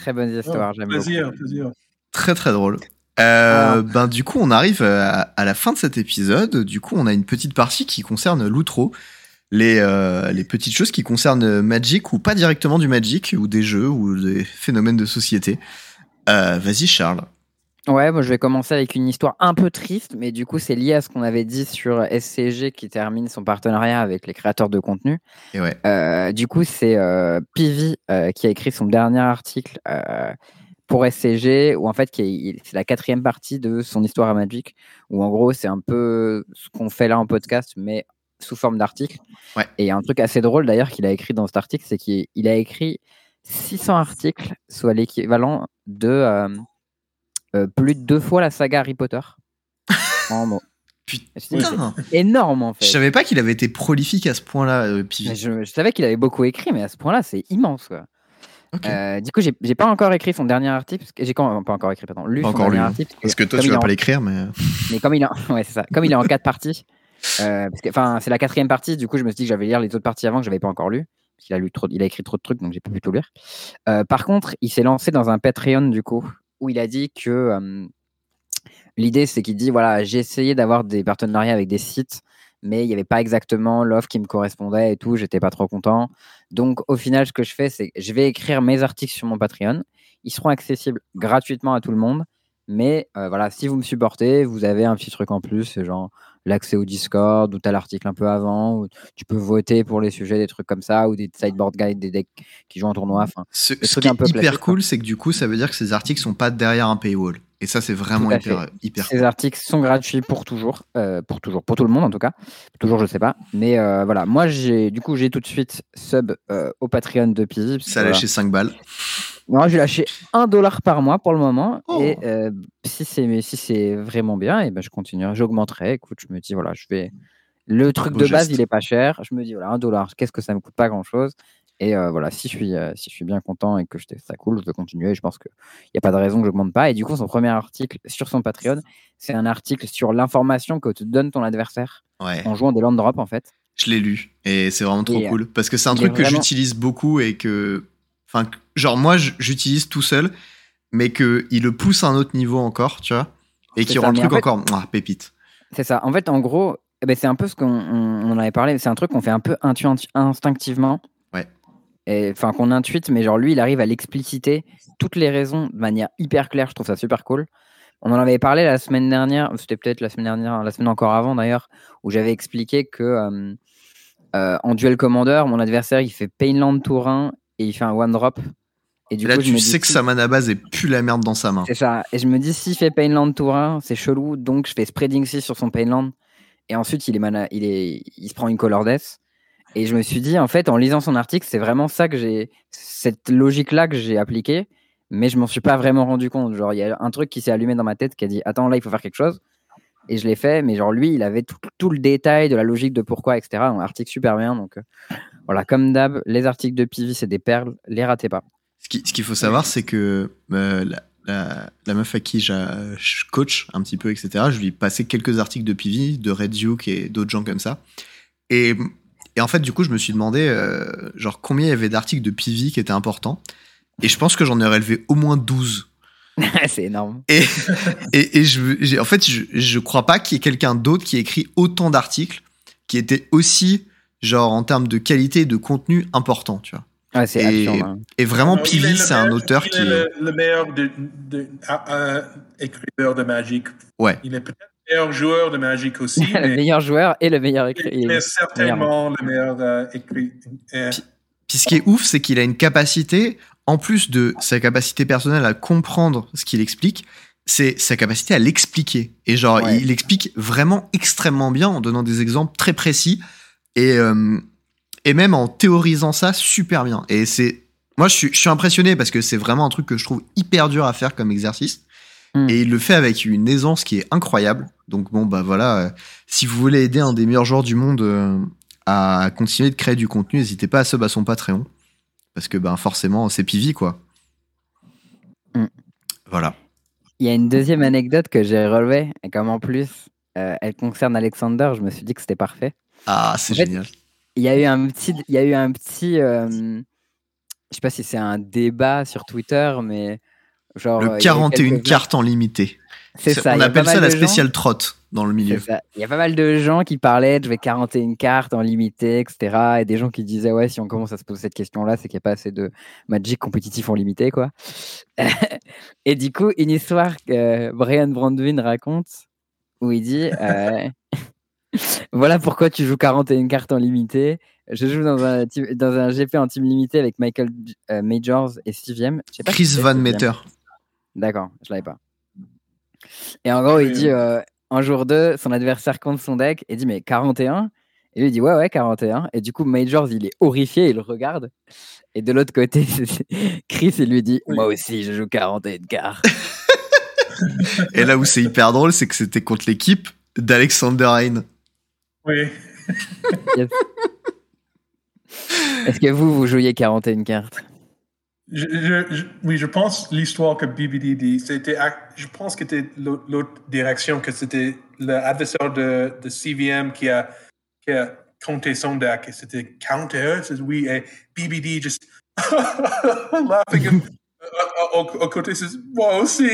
A: Très bonne histoire, j'aime beaucoup.
B: Plaisir, plaisir.
C: Très très drôle. Euh,
A: Ah.
C: Ben du coup, on arrive à, à la fin de cet épisode. Du coup, on a une petite partie qui concerne l'outro, les euh, les petites choses qui concernent Magic ou pas directement du Magic ou des jeux ou des phénomènes de société. Euh, Vas-y, Charles.
A: Ouais, moi je vais commencer avec une histoire un peu triste, mais du coup c'est lié à ce qu'on avait dit sur SCG qui termine son partenariat avec les créateurs de contenu.
C: Et ouais.
A: Euh, du coup c'est euh, Pivi euh, qui a écrit son dernier article euh, pour SCG, où en fait c'est la quatrième partie de son histoire à Magic, où en gros c'est un peu ce qu'on fait là en podcast, mais sous forme d'article.
C: Ouais.
A: Et il y a un truc assez drôle d'ailleurs qu'il a écrit dans cet article, c'est qu'il il a écrit 600 articles, soit l'équivalent de euh, plus de deux fois la saga Harry Potter. en mots.
C: Putain,
A: énorme en fait.
C: je savais pas qu'il avait été prolifique à ce point-là, euh, Pivi.
A: Je, je savais qu'il avait beaucoup écrit, mais à ce point-là, c'est immense. Quoi. Euh, du coup, j'ai pas encore écrit son dernier article. parce que- J'ai quand- pas encore écrit, pardon, lu
C: Pas
A: son
C: encore
A: dernier
C: lu,
A: article.
C: Parce que toi,
A: comme
C: tu
A: il
C: vas
A: est en-
C: pas l'écrire, mais
A: Mais comme il est, en- ouais, c'est ça. Comme il est en quatre parties, euh, que, enfin, c'est la quatrième partie. Du coup, je me suis dit que j'allais lire les autres parties avant que j'avais pas encore lu. Parce qu'il a lu trop, il a écrit trop de trucs, donc j'ai pas pu tout lire. Euh, par contre, il s'est lancé dans un Patreon du coup, où il a dit que l'idée, c'est qu'il dit voilà, j'ai essayé d'avoir des partenariats avec des sites, mais il n'y avait pas exactement l'offre qui me correspondait et tout. J'étais pas trop content. Donc, au final, ce que je fais, c'est que je vais écrire mes articles sur mon Patreon. Ils seront accessibles gratuitement à tout le monde. Mais euh, voilà, si vous me supportez, vous avez un petit truc en plus, c'est genre l'accès au Discord, ou tu as l'article un peu avant, ou tu peux voter pour les sujets, des trucs comme ça, ou des sideboard guides, des decks qui jouent en tournoi. Enfin,
C: ce, qui est
A: un peu
C: hyper cool, c'est que du coup, ça veut dire que ces articles sont pas derrière un paywall. Et ça, c'est vraiment
A: à
C: hyper, hyper
A: ces articles sont gratuits pour toujours, euh, pour toujours, pour tout le monde en tout cas. Toujours, je sais pas. Mais euh, voilà, moi, j'ai du coup, j'ai tout de suite sub euh, au Patreon de que
C: Ça a
A: voilà.
C: lâché 5 balles.
A: Non, j'ai lâché un dollar par mois pour le moment.
C: Oh.
A: Et euh, si c'est si c'est vraiment bien, et ben je continuerai, j'augmenterai. Écoute, je me dis voilà, je vais. Le truc de base,
C: geste.
A: il est pas cher. Je me dis voilà, un dollar, qu'est-ce que ça me coûte pas grand chose. Et euh, voilà, si je suis euh, si je suis bien content et que je ça cool, je vais continuer. Je pense qu'il n'y a pas de raison que j'augmente pas. Et du coup, son premier article sur son Patreon, c'est un article sur l'information que te donne ton adversaire
C: Ouais.
A: en jouant des land drop en fait.
C: Je l'ai lu et c'est vraiment trop
A: Et,
C: cool parce que c'est un truc que j'utilise beaucoup et que, enfin, genre moi j'utilise tout seul, mais que il le pousse à un autre niveau encore, tu vois, et qui rend le
A: en
C: truc
A: fait-
C: encore mouah, pépite.
A: C'est ça. En fait, en gros, eh ben, c'est un peu ce qu'on avait parlé. C'est un truc qu'on fait un peu instinctivement.
C: Ouais.
A: Et Enfin, qu'on intuite, mais genre lui, il arrive à l'expliciter toutes les raisons de manière hyper claire. Je trouve ça super cool. On en avait parlé la semaine dernière, c'était peut-être la semaine dernière, la semaine encore avant d'ailleurs, où j'avais expliqué que euh, euh, en duel commander, mon adversaire il fait Painland Tourin et il fait un one drop. Et du
C: Et là
A: coup, je
C: tu
A: me dis,
C: sais que sa mana base est plus la merde dans sa main.
A: c'est ça. Et je me dis, s'il fait Painland Tourin, c'est chelou. Donc, je fais Spreading 6 sur son Painland. Et ensuite, il, est mana, il, est, il se prend une Color Death. Et je me suis dit, en fait, en lisant son article, c'est vraiment ça que j'ai. Cette logique-là que j'ai appliquée. Mais je m'en suis pas vraiment rendu compte. Genre, il y a un truc qui s'est allumé dans ma tête qui a dit, attends, là, il faut faire quelque chose. Et je l'ai fait. Mais genre, lui, il avait tout, tout le détail de la logique de pourquoi, etc. Un article super bien. Donc, euh, voilà, comme d'hab, les articles de Pivi, c'est des perles. Les ratez pas.
C: Ce qui- ce qu'il faut savoir, c'est que euh, la, la- la meuf à qui je coach un petit peu, etc., je lui ai passé quelques articles de PV, de Red Duke et d'autres gens comme ça. Et, et en fait, du coup, je me suis demandé, euh, genre, combien il y avait d'articles de PV qui étaient importants. Et je pense que j'en ai relevé au moins 12.
A: c'est énorme.
C: Et, et, et je, j'ai- en fait, je, je crois pas qu'il y ait quelqu'un d'autre qui ait écrit autant d'articles qui étaient aussi, genre, en termes de qualité et de contenu importants, tu vois.
A: Ouais, c'est
C: Et-
A: absurde. hein.
C: Et vraiment,
B: Non, il le
C: c'est un auteur
B: il
C: qui
B: est
C: est.
B: le, le meilleur de, de- ah, ah, écriveur de Magic.
C: Ouais.
B: Il est peut-être le meilleur joueur de Magic aussi,
A: le
B: mais
A: meilleur joueur et le meilleur écrit.
B: il est certainement le meilleur euh, écrit. euh,
C: Puis ce qui est ouf, c'est qu'il a une capacité, en plus de sa capacité personnelle à comprendre ce qu'il explique, c'est sa capacité à l'expliquer. Et genre,
A: Ouais.
C: il explique vraiment extrêmement bien en donnant des exemples très précis et, euh, et même en théorisant ça super bien. Et c'est. Moi, je suis, je suis impressionné parce que c'est vraiment un truc que je trouve hyper dur à faire comme exercice.
A: Mm.
C: Et il le fait avec une aisance qui est incroyable. Donc, bon, bah voilà. euh, si vous voulez aider un des meilleurs joueurs du monde euh, à continuer de créer du contenu, n'hésitez pas à sub à son Patreon. Parce que ben forcément, c'est Pivi, quoi.
A: Mm.
C: Voilà.
A: Il y a une deuxième anecdote que j'ai relevée, et comme en plus euh, elle concerne Alexander, je me suis dit que c'était parfait.
C: Ah, c'est génial.
A: Il y a eu un petit, il y a eu un petit, euh, je sais pas si c'est un débat sur Twitter, mais genre. euh,
C: Le
A: il y a eu
C: 41
A: quelques-
C: cartes en limité.
A: C'est ça.
C: On appelle ça la
A: de gens-
C: spéciale trotte dans le milieu.
A: Il y a pas mal de gens qui parlaient de jouer 41 cartes en limité, etc. Et des gens qui disaient, ouais, si on commence à se poser cette question-là, c'est qu'il n'y a pas assez de Magic compétitif en limité, quoi. et du coup, une histoire que Brian Brandwin raconte, où il dit, euh, voilà pourquoi tu joues 41 cartes en limité. Je joue dans un, dans un GP en team limité avec Michael euh, Majors et Steviem. Je sais pas si
C: Chris
A: c'est
C: Van. Meter.
A: D'accord, je l'avais pas. Et en gros, il dit euh, en jour 2, son adversaire compte son deck et dit mais 41 Et lui il dit ouais, ouais, 41. Et du coup, Majors, il est horrifié, il le regarde. Et de l'autre côté, Chris, il lui dit moi aussi, je joue 41 cartes.
C: Et là où c'est hyper drôle, c'est que c'était contre l'équipe d'Alexander Hein.
B: Oui.
A: Est-ce que vous, vous jouiez 41 cartes?
B: Je, je- je- oui, je pense l'histoire que BBD dit, c'était, je pense que c'était l'autre direction, que c'était l'adversaire de, de CVM qui a, qui a compté son deck, et c'était 41, c'est oui, et BBD just laughing and- au, au- côté, c'est moi aussi.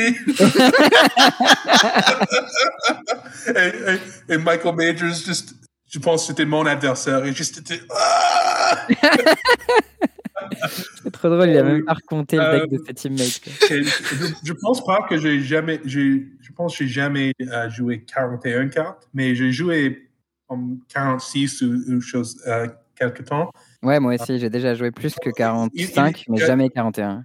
B: et, et- et Michael Majors, juste, je pense que c'était mon adversaire, et juste était. Ah!
A: C'est trop drôle, il a même pas raconté le deck de
B: Euh,
A: ses teammates.
B: je, je pense pas que j'ai jamais, j'ai, je pense que j'ai jamais euh, joué 41 cartes, mais j'ai joué comme 46 ou, ou chose euh, quelque temps.
A: Ouais, moi aussi, j'ai déjà joué plus que 45, mais
B: il-
A: jamais 41.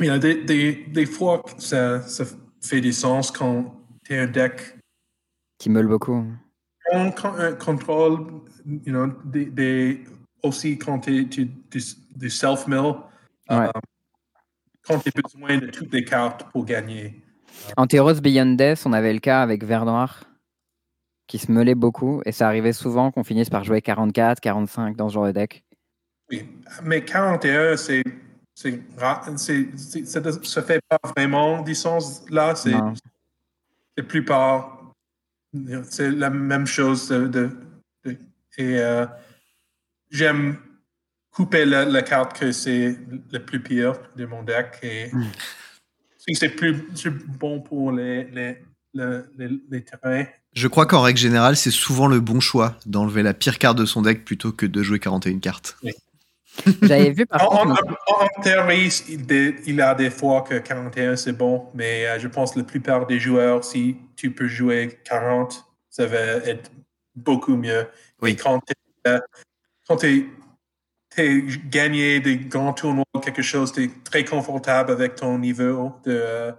B: Il y a des, des, des fois ça, ça fait du sens quand tu as un deck
A: Qui meule beaucoup.
B: Con- euh, contrôle, you know, des, des- aussi quand tu du, du self-mill, euh,
A: Ouais.
B: quand tu as besoin de toutes les cartes pour gagner.
A: En Theros Beyond Death, on avait le cas avec Vert Noir qui se meulait beaucoup et ça arrivait souvent qu'on finisse par jouer 44, 45 dans ce genre de deck.
B: Oui, mais 41, c'est. c'est Ça ne se fait pas vraiment du sens là. C'est la plupart. C'est la même chose. De, de- de- et euh, j'aime couper la, la carte que c'est le plus pire de mon deck. Et
A: Mm.
B: si c'est plus c'est bon pour les, les, le- les, les terrains.
C: Je crois qu'en règle générale, c'est souvent le bon choix d'enlever la pire carte de son deck plutôt que de jouer 41 cartes.
A: J'avais vu par
B: En,
A: contre.
B: en- en théorie, il, a des fois que 41 c'est bon, mais euh, je pense que la plupart des joueurs, si tu peux jouer 40, ça va être beaucoup mieux.
C: Oui.
B: Et quand tu es, gagné des grands tournois, quelque chose, tu es très confortable avec ton niveau de, euh,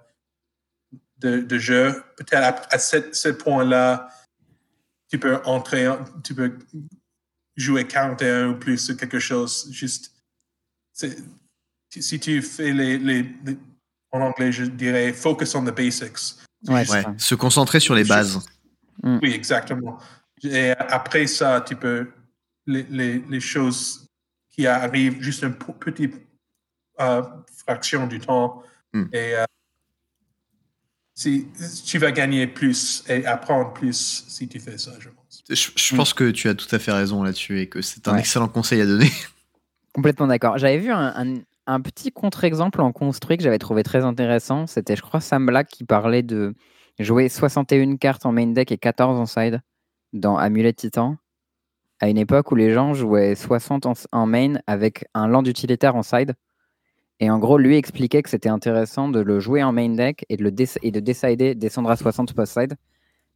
B: de, de jeu. Peut-être à, à ce, ce point-là, tu peux entrer, en- tu peux jouer 41 ou plus ou quelque chose. Juste, c'est- si- tu fais les, les, les- en anglais, je dirais focus on the basics.
A: Ouais,
C: Ouais, se concentrer sur les bases.
B: Oui, exactement. Et après ça, tu peux les, les, les choses qui arrivent juste une petite euh, fraction du temps.
C: Hmm.
B: Et euh, si, tu vas gagner plus et apprendre plus si tu fais ça, je pense.
C: Je, je
A: Mm.
C: pense que tu as tout à fait raison là-dessus et que c'est un
A: Ouais.
C: excellent conseil à donner.
A: Complètement d'accord. J'avais vu un, un- un petit contre-exemple en construit que j'avais trouvé très intéressant. C'était, je crois, Sam Black qui parlait de jouer 61 cartes en main deck et 14 en side dans Amulet Titan. À une époque où les gens jouaient 60 en, en main avec un land utilitaire en side. Et en gros, lui expliquait que c'était intéressant de le jouer en main deck et de, le et de décider, descendre à 60 post-side.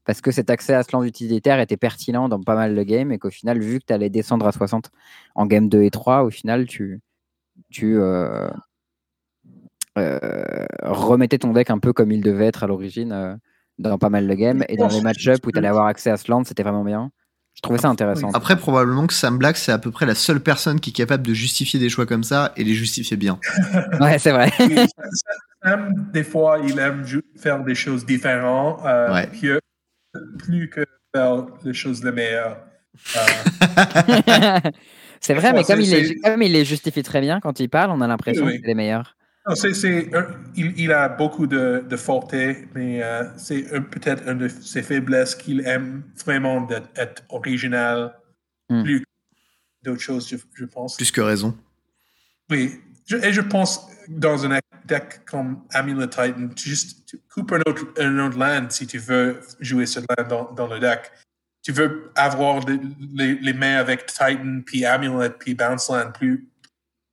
A: Parce que cet accès à ce land utilitaire était pertinent dans pas mal de games et qu'au final, vu que tu allais descendre à 60 en game 2 et 3, au final, tu, tu euh, euh, remettais ton deck un peu comme il devait être à l'origine euh, dans pas mal de games. Et dans les match-ups où tu allais avoir accès à ce land, c'était vraiment bien. Je trouvais ça intéressant.
C: Après, probablement que Sam Black, c'est à peu près la seule personne qui est capable de justifier des choix comme ça et les justifier bien.
A: Ouais, c'est vrai.
B: Sam, des fois, il aime faire des choses différentes, euh,
C: Ouais.
B: Plus que faire les choses les meilleures. Euh,
A: c'est vrai, mais comme il, les,
B: c'est-
A: comme il les justifie très bien quand il parle, on a l'impression
B: Oui.
A: que c'est les meilleurs.
B: il, a beaucoup de, de mais euh, c'est peut-être une de ses faiblesses qu'il aime vraiment d'être original, hmm. plus d'autres choses, je, pense.
C: Plus que raison.
B: Oui, et je pense dans un deck comme Amulet Titan, tu juste coupes un autre, land si tu veux jouer ce land dans, dans le deck. Tu veux avoir les, les, mains avec Titan, puis Amulet, puis Bounce Land plus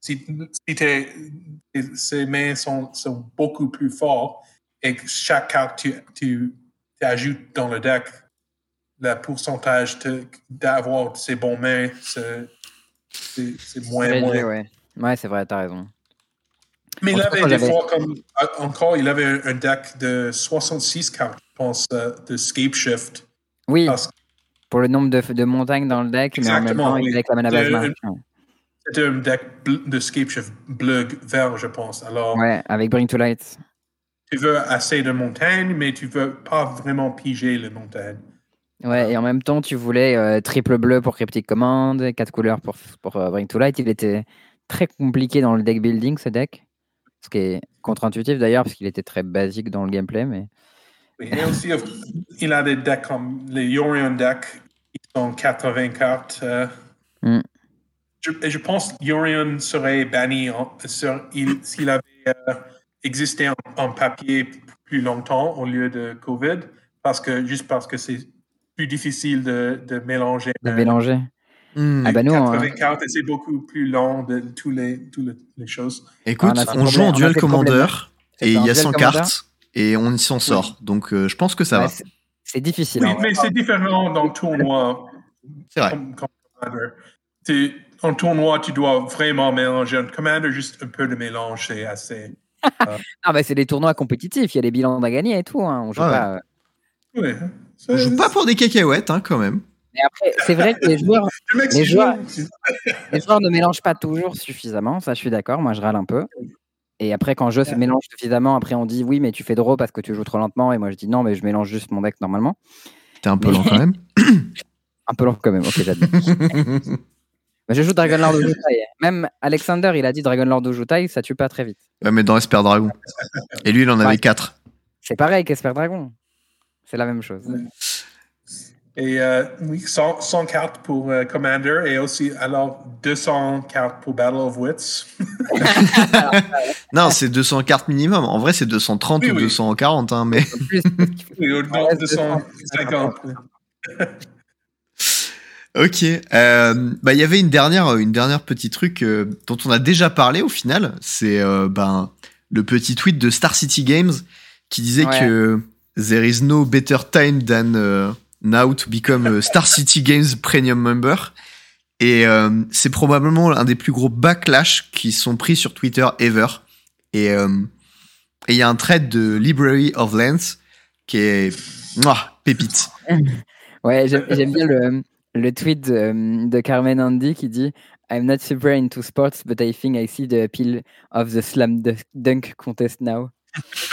B: si, si ces mains sont, sont, beaucoup plus fortes et que chaque carte tu, tu, ajoutes dans le deck, le pourcentage d'avoir ces bons mains, c'est moins. moins.
A: Ouais, ouais c'est vrai, t'as raison.
B: Mais il avait des fois comme. Euh, encore, il avait un deck de 66 cartes, je pense, euh, de Scape Shift.
A: Oui. Pour le nombre de, de, montagnes dans le deck, mais en même temps, il avec la mana
B: c'était un deck de Shift bleu vert, je pense. Alors,
A: ouais, avec Bring to Light.
B: Tu veux assez de montagnes, mais tu veux pas vraiment piger les montagnes.
A: Ouais, et en même temps, tu voulais euh, triple bleu pour Cryptic Command, quatre couleurs pour, pour euh, Bring to Light. Il était très compliqué dans le deck building, ce deck. Ce qui est contre-intuitif d'ailleurs, parce qu'il était très basique dans le gameplay. Mais...
B: et aussi, il a des decks comme les Yorion decks, qui sont 80 cartes. Euh, mm je, je pense Yorion serait banni s'il avait euh, existé en, papier plus longtemps au lieu de COVID, parce que, juste parce que c'est plus difficile de, de mélanger.
A: De mélanger.
B: Hmm. Ah bah nous, 84 hein. c'est beaucoup plus long de toutes les, toutes les choses.
C: Écoute, ah, on, joue en duel commander et il y a 100 cartes et on s'en sort. Donc euh, je pense que ça va.
A: C'est difficile.
B: Oui, mais c'est différent dans le tournoi.
C: C'est vrai.
B: en tournoi, tu dois vraiment mélanger. Un commander, juste un peu de mélange, c'est assez.
A: Euh... ah, bah, c'est des tournois compétitifs. Il y a des bilans à gagner et tout. Hein. On joue pas.
B: Euh,
C: On joue pas pour des cacahuètes, hein, quand même.
A: Mais après, c'est vrai que les joueurs, les joueurs, les joueurs ne mélangent pas toujours suffisamment. Ça, je suis d'accord. Moi, je râle un peu. Et après, quand le jeu se mélange suffisamment, après, on dit oui, mais tu fais draw parce que tu joues trop lentement. Et moi, je dis non, mais je mélange juste mon deck normalement.
C: T'es un peu lent quand même.
A: un peu lent quand même. Ok, j'admets. je joue Dragon Lord Ojutai. Même Alexander, il a dit Dragon Lord Ojutai, ça tue pas très vite.
C: Ouais, mais dans Esper Dragon. Et lui, il en avait 4.
A: C'est pareil qu'Esper Dragon. C'est la même chose.
B: Et euh, oui, 100, cartes pour euh, Commander et aussi alors 200 cartes pour Battle of Wits.
C: non, c'est 200 cartes minimum. En vrai, c'est 230 ou 240, hein, mais.
B: oui, 250.
C: Ok. Euh, bah, il y avait une dernière, une dernière petit truc euh, dont on a déjà parlé au final. C'est euh, ben le petit tweet de Star City Games qui disait que there is no better time than now to become Star City Games Premium Member. Et c'est probablement un des plus gros backlash qui sont pris sur Twitter ever. Et il y a un thread de Library of Lens qui est mouah, pépite.
A: Ouais, j'aime bien le le tweet de, Carmen Andy qui dit I'm not super into sports, but I think I see the appeal of the slam dunk contest now.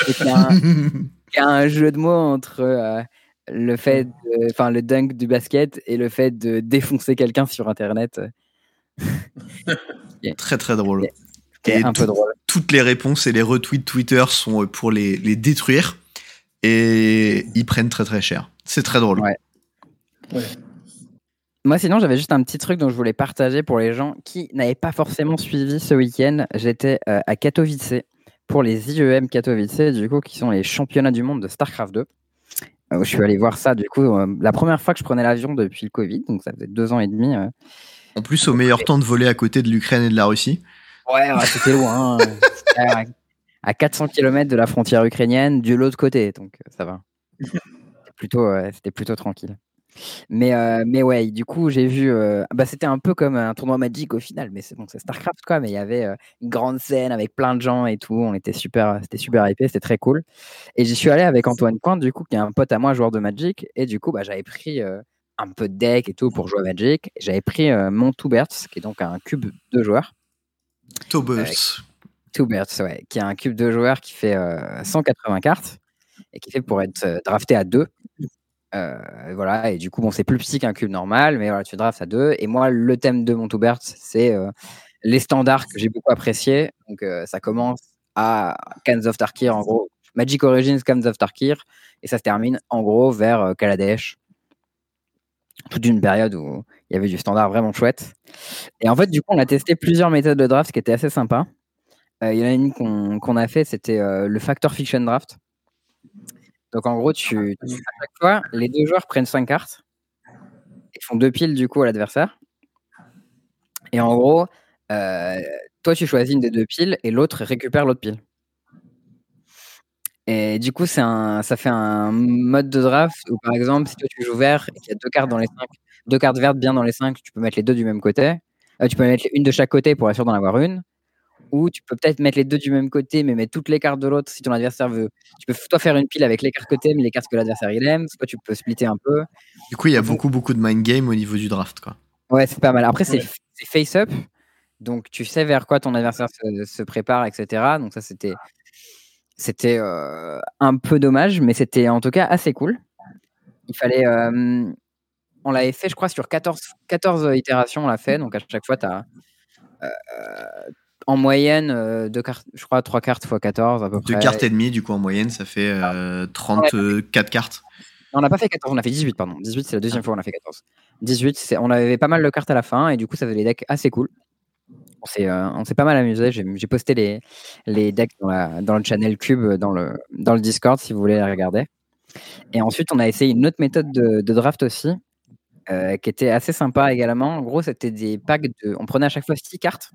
A: Il y, a un jeu de mots entre euh, le fait, enfin le dunk du basket et le fait de défoncer quelqu'un sur Internet.
C: Très très drôle.
A: Et un peu drôle.
C: Toutes les réponses et les retweets Twitter sont pour les, les détruire et ils prennent très très cher. C'est très drôle.
A: Ouais. ouais. Moi, sinon, j'avais juste un petit truc dont je voulais partager pour les gens qui n'avaient pas forcément suivi ce week-end. J'étais euh, à Katowice pour les IEM Katowice, du coup, qui sont les championnats du monde de StarCraft 2. Euh, je suis allé voir ça, du coup, euh, la première fois que je prenais l'avion depuis le Covid, donc ça faisait deux ans et demi.
C: En plus, au meilleur temps de voler à côté de l'Ukraine et de la Russie.
A: Ouais, c'était loin. Hein. à 400 km de la frontière ukrainienne, de l'autre côté, donc ça va. C'était plutôt, c'était plutôt tranquille. Mais, euh, mais ouais, du coup, j'ai vu. Euh, bah, c'était un peu comme un tournoi Magic au final, mais c'est bon, c'est StarCraft quoi. Mais il y avait euh, une grande scène avec plein de gens et tout. On était super, c'était super hypé, c'était très cool. Et j'y suis allé avec Antoine Pointe, du coup, qui est un pote à moi, joueur de Magic. Et du coup, bah, j'avais pris un peu de deck et tout pour jouer à Magic. J'avais pris mon Two qui est donc un cube de joueurs.
C: Two
A: Two ouais, qui est un cube de joueurs qui fait 180 cartes et qui fait pour être drafté à deux. Euh, voilà, et du coup, bon, c'est plus petit qu'un cube normal, mais voilà, tu drafts à deux. Et moi, le thème de mon Toubert, c'est euh, les standards que j'ai beaucoup apprécié. Donc, euh, ça commence à Cans of Tarkir, en gros. Magic Origins, Cans of Tarkir. Et ça se termine, en gros, vers Kaladesh. Toute une période où il y avait du standard vraiment chouette. Et en fait, du coup, on a testé plusieurs méthodes de draft qui étaient assez sympas. Euh, il y en a une qu'on a fait, c'était le Factor Fiction Draft. Donc en gros, tu, à chaque fois, les deux joueurs prennent cinq cartes et font deux piles du coup à l'adversaire. Et en gros, toi tu choisis une des deux piles et l'autre récupère l'autre pile. Et du coup, c'est un, ça fait un mode de draft où, par exemple, si toi tu joues vert et qu'il y a deux cartes dans les cinq, deux cartes vertes bien dans les cinq, tu peux mettre les deux du même côté. Euh, tu peux mettre une de chaque côté pour être sûr d'en avoir une. Ou tu peux peut-être mettre les deux du même côté, mais mettre toutes les cartes de l'autre si ton adversaire veut. Tu peux toi faire une pile avec les cartes que t'aimes, les cartes que l'adversaire il aime. Soit tu peux splitter un peu.
C: Du coup, il y a beaucoup, beaucoup de mind game au niveau du draft, quoi.
A: Ouais, c'est pas mal. Après, c'est face up. Donc, tu sais vers quoi ton adversaire se, se prépare, etc. Donc, ça, c'était c'était euh, un peu dommage, mais c'était en tout cas assez cool. Il fallait. Euh, on l'avait fait, je crois, sur 14, 14 itérations, on l'a fait. Donc à chaque fois, tu as. Euh, en moyenne, deux cartes, je crois, 3 cartes x 14 à peu près.
C: Deux cartes et demie, du coup, en moyenne, ça fait 34 cartes.
A: On n'a pas fait 14, on a fait 18, pardon. 18, c'est la deuxième fois qu'on a fait 14. 18, on avait pas mal de cartes à la fin, et du coup, ça faisait des decks assez cool. Euh, on s'est pas mal amusé. J'ai posté les, les decks dans, le channel Cube, dans le, dans le Discord, si vous voulez les regarder. Et ensuite, on a essayé une autre méthode de, draft aussi, euh, qui était assez sympa également. En gros, c'était des packs de. On prenait à chaque fois six cartes.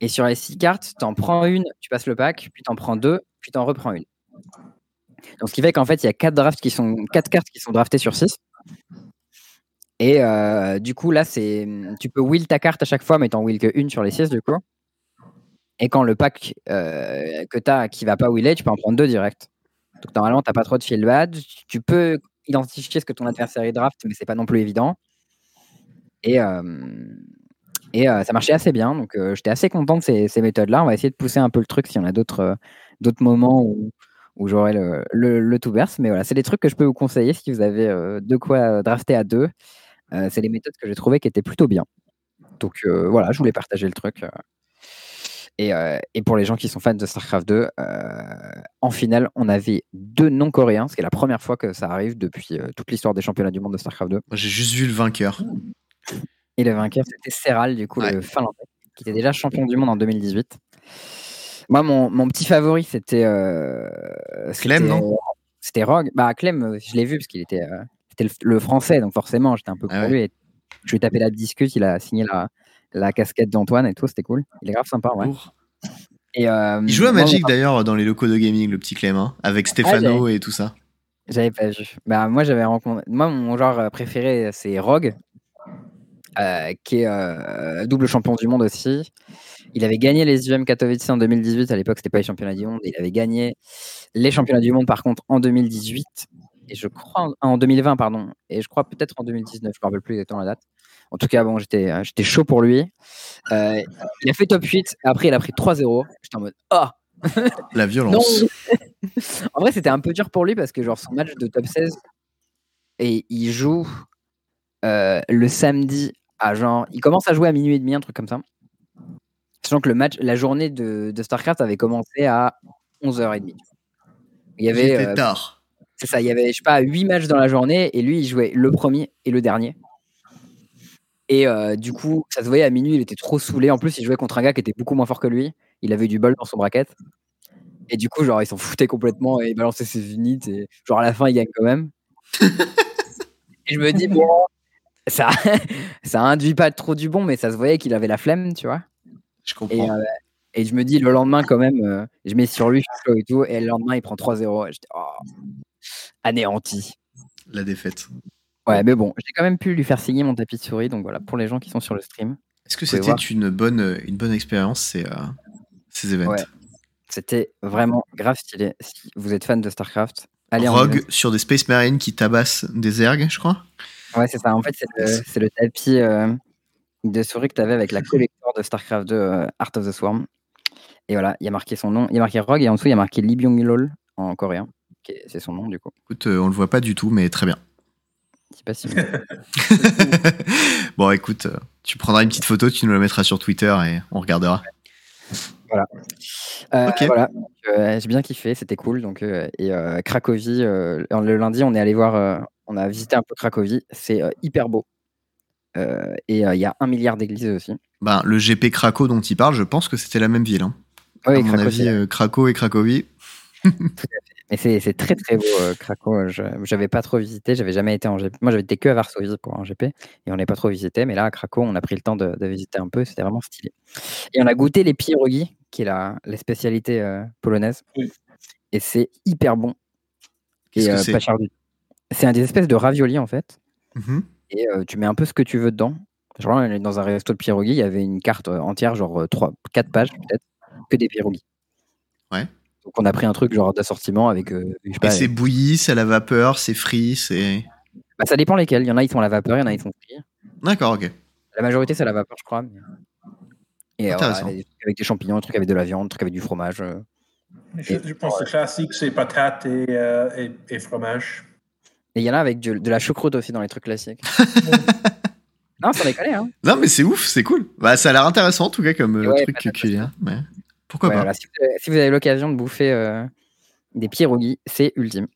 A: Et sur les six cartes, tu en prends une, tu passes le pack, puis tu en prends deux, puis tu en reprends une. Donc, ce qui fait qu'en fait, il y a quatre cartes qui sont draftées sur six. Et euh, du coup, là, c'est tu peux will ta carte à chaque fois, mais t'en will que une sur les 6 du coup. Et quand le pack euh, que tu as qui va pas willer, tu peux en prendre deux direct. Donc normalement, t'as pas trop de field bad. Tu peux identifier ce que ton adversaire draft, mais c'est pas non plus évident. Et, euh, et ça marchait assez bien. Donc j'étais assez content de ces, méthodes-là. On va essayer de pousser un peu le truc s'il y en a d'autres d'autres moments où, où j'aurai le, le, le, tout verse. Mais voilà, c'est des trucs que je peux vous conseiller si vous avez de quoi drafter à deux. Euh, c'est les méthodes que j'ai trouvées qui étaient plutôt bien. Donc euh, voilà, je voulais partager le truc. Euh. Et, pour les gens qui sont fans de StarCraft 2, en finale, on avait deux non-coréens, ce qui est la première fois que ça arrive depuis toute l'histoire des championnats du monde de StarCraft 2.
C: J'ai juste vu le vainqueur.
A: Et le vainqueur, c'était Serral, du coup, le finlandais, qui était déjà champion du monde en 2018. Moi, mon, petit favori, c'était.
C: Clem, non?
A: C'était Rogue. Bah, Clem, je l'ai vu parce qu'il était le, français, donc forcément, j'étais un peu ah pour lui. Et je lui ai tapé la discute, il a signé la, la casquette d'Antoine et tout, c'était cool. Il est grave sympa, ouais.
C: Et euh, il joue à Magic d'ailleurs dans les locaux de gaming, le petit Clément, hein, avec ah, Stefano et tout ça.
A: J'avais pas vu. Bah, moi, j'avais rencontré. Moi, mon genre préféré, c'est Rogue, euh, qui est euh, double champion du monde aussi. Il avait gagné les UM Katowice en 2018. À l'époque, c'était pas les championnats du monde. Il avait gagné les championnats du monde, par contre, en 2018 et je crois en, 2020, pardon, et je crois peut-être en 2019, je ne me rappelle plus exactement la date. En tout cas, bon, j'étais, euh, j'étais chaud pour lui. Euh, il a fait top 8, après il a pris 3-0. J'étais en mode Ah
C: La violence.
A: en vrai, c'était un peu dur pour lui parce que, genre, son match de top 16, et il joue euh, le samedi à genre. Il commence à jouer à minuit et demi, un truc comme ça. Sachant que le match, la journée de, de StarCraft avait commencé à 11h30.
C: Il y avait. tard.
A: C'est ça, il y avait, je sais pas, huit matchs dans la journée et lui, il jouait le premier et le dernier. Et euh, du coup, ça se voyait à minuit, il était trop saoulé. En plus, il jouait contre un gars qui était beaucoup moins fort que lui. Il avait du bol dans son bracket. Et du coup, genre, il s'en foutait complètement et il balançait ses unités. Et genre, à la fin, il gagne quand même. et je me dis, bon, ça, ça induit pas trop du bon, mais ça se voyait qu'il avait la flemme, tu vois.
C: Je comprends.
A: Et, euh, et, je me dis, le lendemain, quand même, euh, je mets sur lui, et tout. Et le lendemain, il prend 3-0. Et j'étais, oh, anéanti.
C: La défaite.
A: Ouais, mais bon, j'ai quand même pu lui faire signer mon tapis de souris, donc voilà, pour les gens qui sont sur le stream.
C: Est-ce que c'était une bonne, une bonne expérience ces, euh, ces événements
A: C'était vraiment grave stylé. Si vous êtes fan de StarCraft,
C: allez Rogue sur des Space Marines qui tabassent des ergs, je crois
A: Ouais, c'est ça. En fait, c'est le, tapis euh, de souris que tu avais avec la collector de StarCraft 2 euh, Art of the Swarm. Et voilà, il y a marqué son nom. Il y a marqué Rogue et en dessous, il y a marqué Lee Byung-lol en coréen c'est son nom du coup.
C: Écoute, euh, on le voit pas du tout, mais très bien.
A: C'est pas si
C: bon, écoute, euh, tu prendras une petite photo, tu nous la mettras sur Twitter et on regardera.
A: Voilà. Euh, voilà. Euh, j'ai bien kiffé, c'était cool. Donc, euh, et Cracovie, le lundi, on est allé voir, on a visité un peu Cracovie. C'est hyper beau. et il y a un milliard d'églises aussi.
C: Ben, le GP Craco dont il parle, je pense que c'était la même ville. Hein. Oui, à mon avis, Craco et Cracovie.
A: Mais c'est très très beau, euh, Craco. J'avais pas trop visité, j'avais jamais été en GP. Moi, j'avais été que à Varsovie pour un GP et on n'est pas trop visité. Mais là, à Craco, on a pris le temps de, visiter un peu. C'était vraiment stylé. Et on a goûté les pierogi, qui est la, la spécialité euh, polonaise. Et c'est hyper bon.
C: Et euh, pas cher
A: C'est un des espèces de ravioli en fait.
C: Mmh
A: et tu mets un peu ce que tu veux dedans. Genre, on est dans un resto de pierogi, il y avait une carte entière, genre 3, 4 pages peut-être, que des pierogi.
C: Ouais.
A: Donc on a pris un truc genre d'assortiment avec. Euh,
C: et c'est bouilli, c'est à la vapeur, c'est frit, c'est.
A: Bah, ça dépend lesquels. Il y en a ils sont à la vapeur, il y en a ils sont frits.
C: D'accord, ok.
A: La majorité c'est à la vapeur, je crois. Et avec des champignons, un truc avec de la viande, un truc avec du fromage. Euh.
B: Je, pense que le classique c'est patates euh, et, fromage.
A: Et il y en a avec de la choucroute aussi dans les trucs classiques. non, ça déconne, hein.
C: Non, mais c'est ouf, c'est cool. Bah, ça a l'air intéressant en tout cas comme truc culinaire. Mais... Pourquoi pas?
A: si, vous avez, l'occasion de bouffer euh, des pierogies, c'est ultime.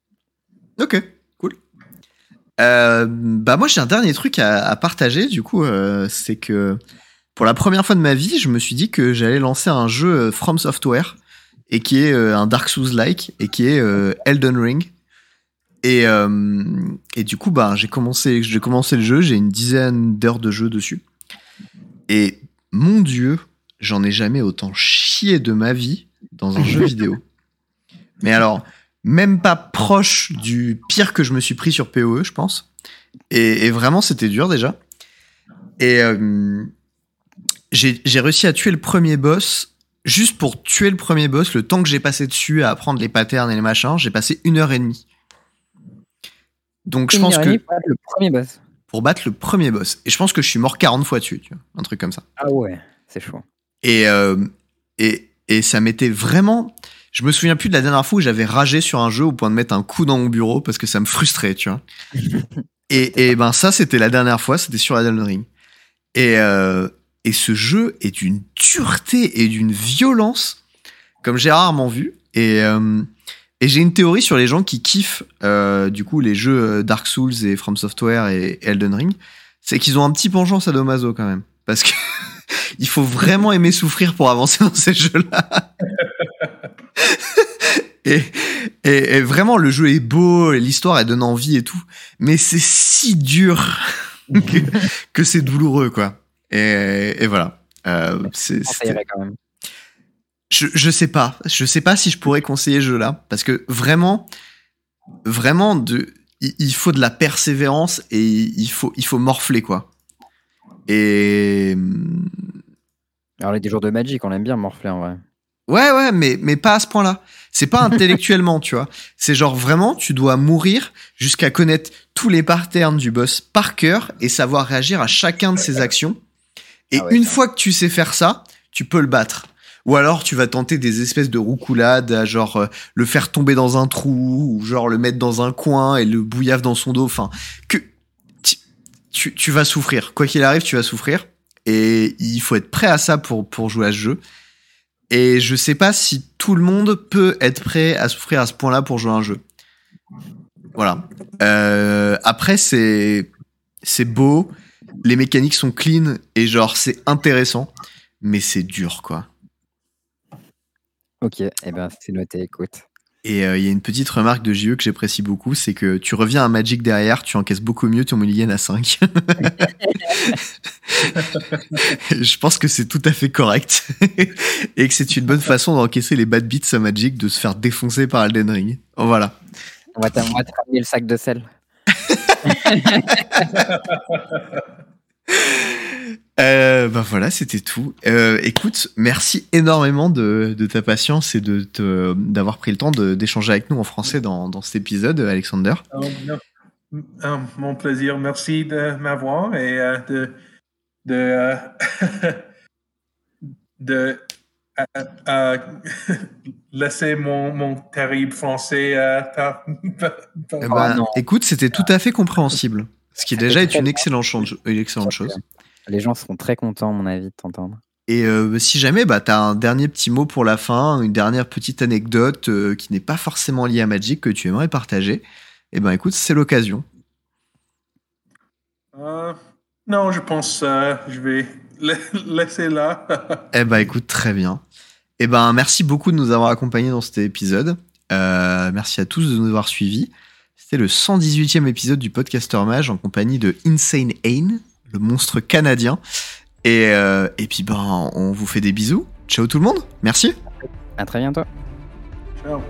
C: Ok, cool. Euh, bah moi j'ai un dernier truc à, partager du coup, euh, c'est que pour la première fois de ma vie, je me suis dit que j'allais lancer un jeu From Software et qui est un Dark Souls-like et qui est Elden Ring. Et, et du coup, bah, j'ai commencé, j'ai commencé le jeu, j'ai une dizaine d'heures de jeu dessus. Et mon dieu, j'en ai jamais autant chié de ma vie dans un jeu vidéo. Mais alors, même pas proche du pire que je me suis pris sur PoE, je pense. Et, vraiment, c'était dur déjà. Et euh, j'ai réussi à tuer le premier boss. Juste pour tuer le premier boss, le temps que j'ai passé dessus à apprendre les patterns et les machins, j'ai passé une heure et demie. Donc je pense que.
A: Pour battre le premier boss.
C: Pour battre le premier boss. Et je pense que je suis mort 40 fois dessus, tu vois. Un truc comme ça.
A: Ah ouais, c'est chaud.
C: Et, euh, et, et ça m'était vraiment. Je me souviens plus de la dernière fois où j'avais ragé sur un jeu au point de mettre un coup dans mon bureau parce que ça me frustrait, tu vois. et, et ben ça, c'était la dernière fois, c'était sur Elden Ring. Et, euh, et ce jeu est d'une dureté et d'une violence comme j'ai rarement vu. Et, euh, et j'ai une théorie sur les gens qui kiffent euh, du coup les jeux Dark Souls et From Software et Elden Ring, c'est qu'ils ont un petit penchant sadomaso quand même, parce que il faut vraiment aimer souffrir pour avancer dans ces jeux-là. et, et, vraiment, le jeu est beau, l'histoire elle donne envie et tout, mais c'est si dur que, c'est douloureux, quoi. Et, et voilà. Euh, c'est, je, je sais pas, je sais pas si je pourrais conseiller ce jeu-là, parce que vraiment, vraiment, de, il faut de la persévérance et il faut, il faut morfler, quoi. Et
A: alors, les jours de Magic, on aime bien morfler en vrai.
C: Ouais, ouais, mais, mais pas à ce point-là. C'est pas intellectuellement, tu vois. C'est genre vraiment, tu dois mourir jusqu'à connaître tous les patterns du boss par cœur et savoir réagir à chacun de ses actions. Et ah une fois que tu sais faire ça, tu peux le battre. Ou alors tu vas tenter des espèces de roucoulades, genre euh, le faire tomber dans un trou, ou genre le mettre dans un coin et le bouillave dans son dos. Enfin, que tu, vas souffrir. Quoi qu'il arrive, tu vas souffrir. Et il faut être prêt à ça pour, pour jouer à ce jeu. Et je sais pas si tout le monde peut être prêt à souffrir à ce point-là pour jouer à un jeu. Voilà. Euh, après, c'est c'est beau, les mécaniques sont clean et genre c'est intéressant, mais c'est dur quoi.
A: Ok, et eh ben c'est noté, écoute.
C: Et euh, il y a une petite remarque de JE que j'apprécie beaucoup, c'est que tu reviens à Magic derrière, tu encaisses beaucoup mieux ton Mulligan à 5. je pense que c'est tout à fait correct. et que c'est une bonne façon d'encaisser les bad beats à Magic, de se faire défoncer par Elden Ring. Oh, voilà.
A: On va te ramener le sac de sel.
C: Euh, bah voilà, c'était tout. Euh, écoute, merci énormément de, ta patience et de d'avoir pris le temps d'échanger avec nous en français dans, dans cet épisode, Alexander.
B: Euh, mon plaisir. Merci de m'avoir et de de de laisser mon, mon terrible français.
C: Eh ben, écoute, c'était tout à fait compréhensible. Ce qui déjà est une excellente. Une excellente chose.
A: Les gens seront très contents, à mon avis, de t'entendre.
C: Et euh, si jamais bah, tu as un dernier petit mot pour la fin, une dernière petite anecdote euh, qui n'est pas forcément liée à Magic que tu aimerais partager, eh ben écoute, c'est l'occasion.
B: Euh, non, je pense que je vais laisser là.
C: eh ben écoute, très bien. Eh ben merci beaucoup de nous avoir accompagnés dans cet épisode. merci à tous de nous avoir suivis. C'était le 118e épisode du Podcaster Mage en compagnie de Insane Ain, le monstre canadien. Et, euh, et puis, ben, on vous fait des bisous. Ciao tout le monde. Merci.
A: À très bientôt.
B: Ciao.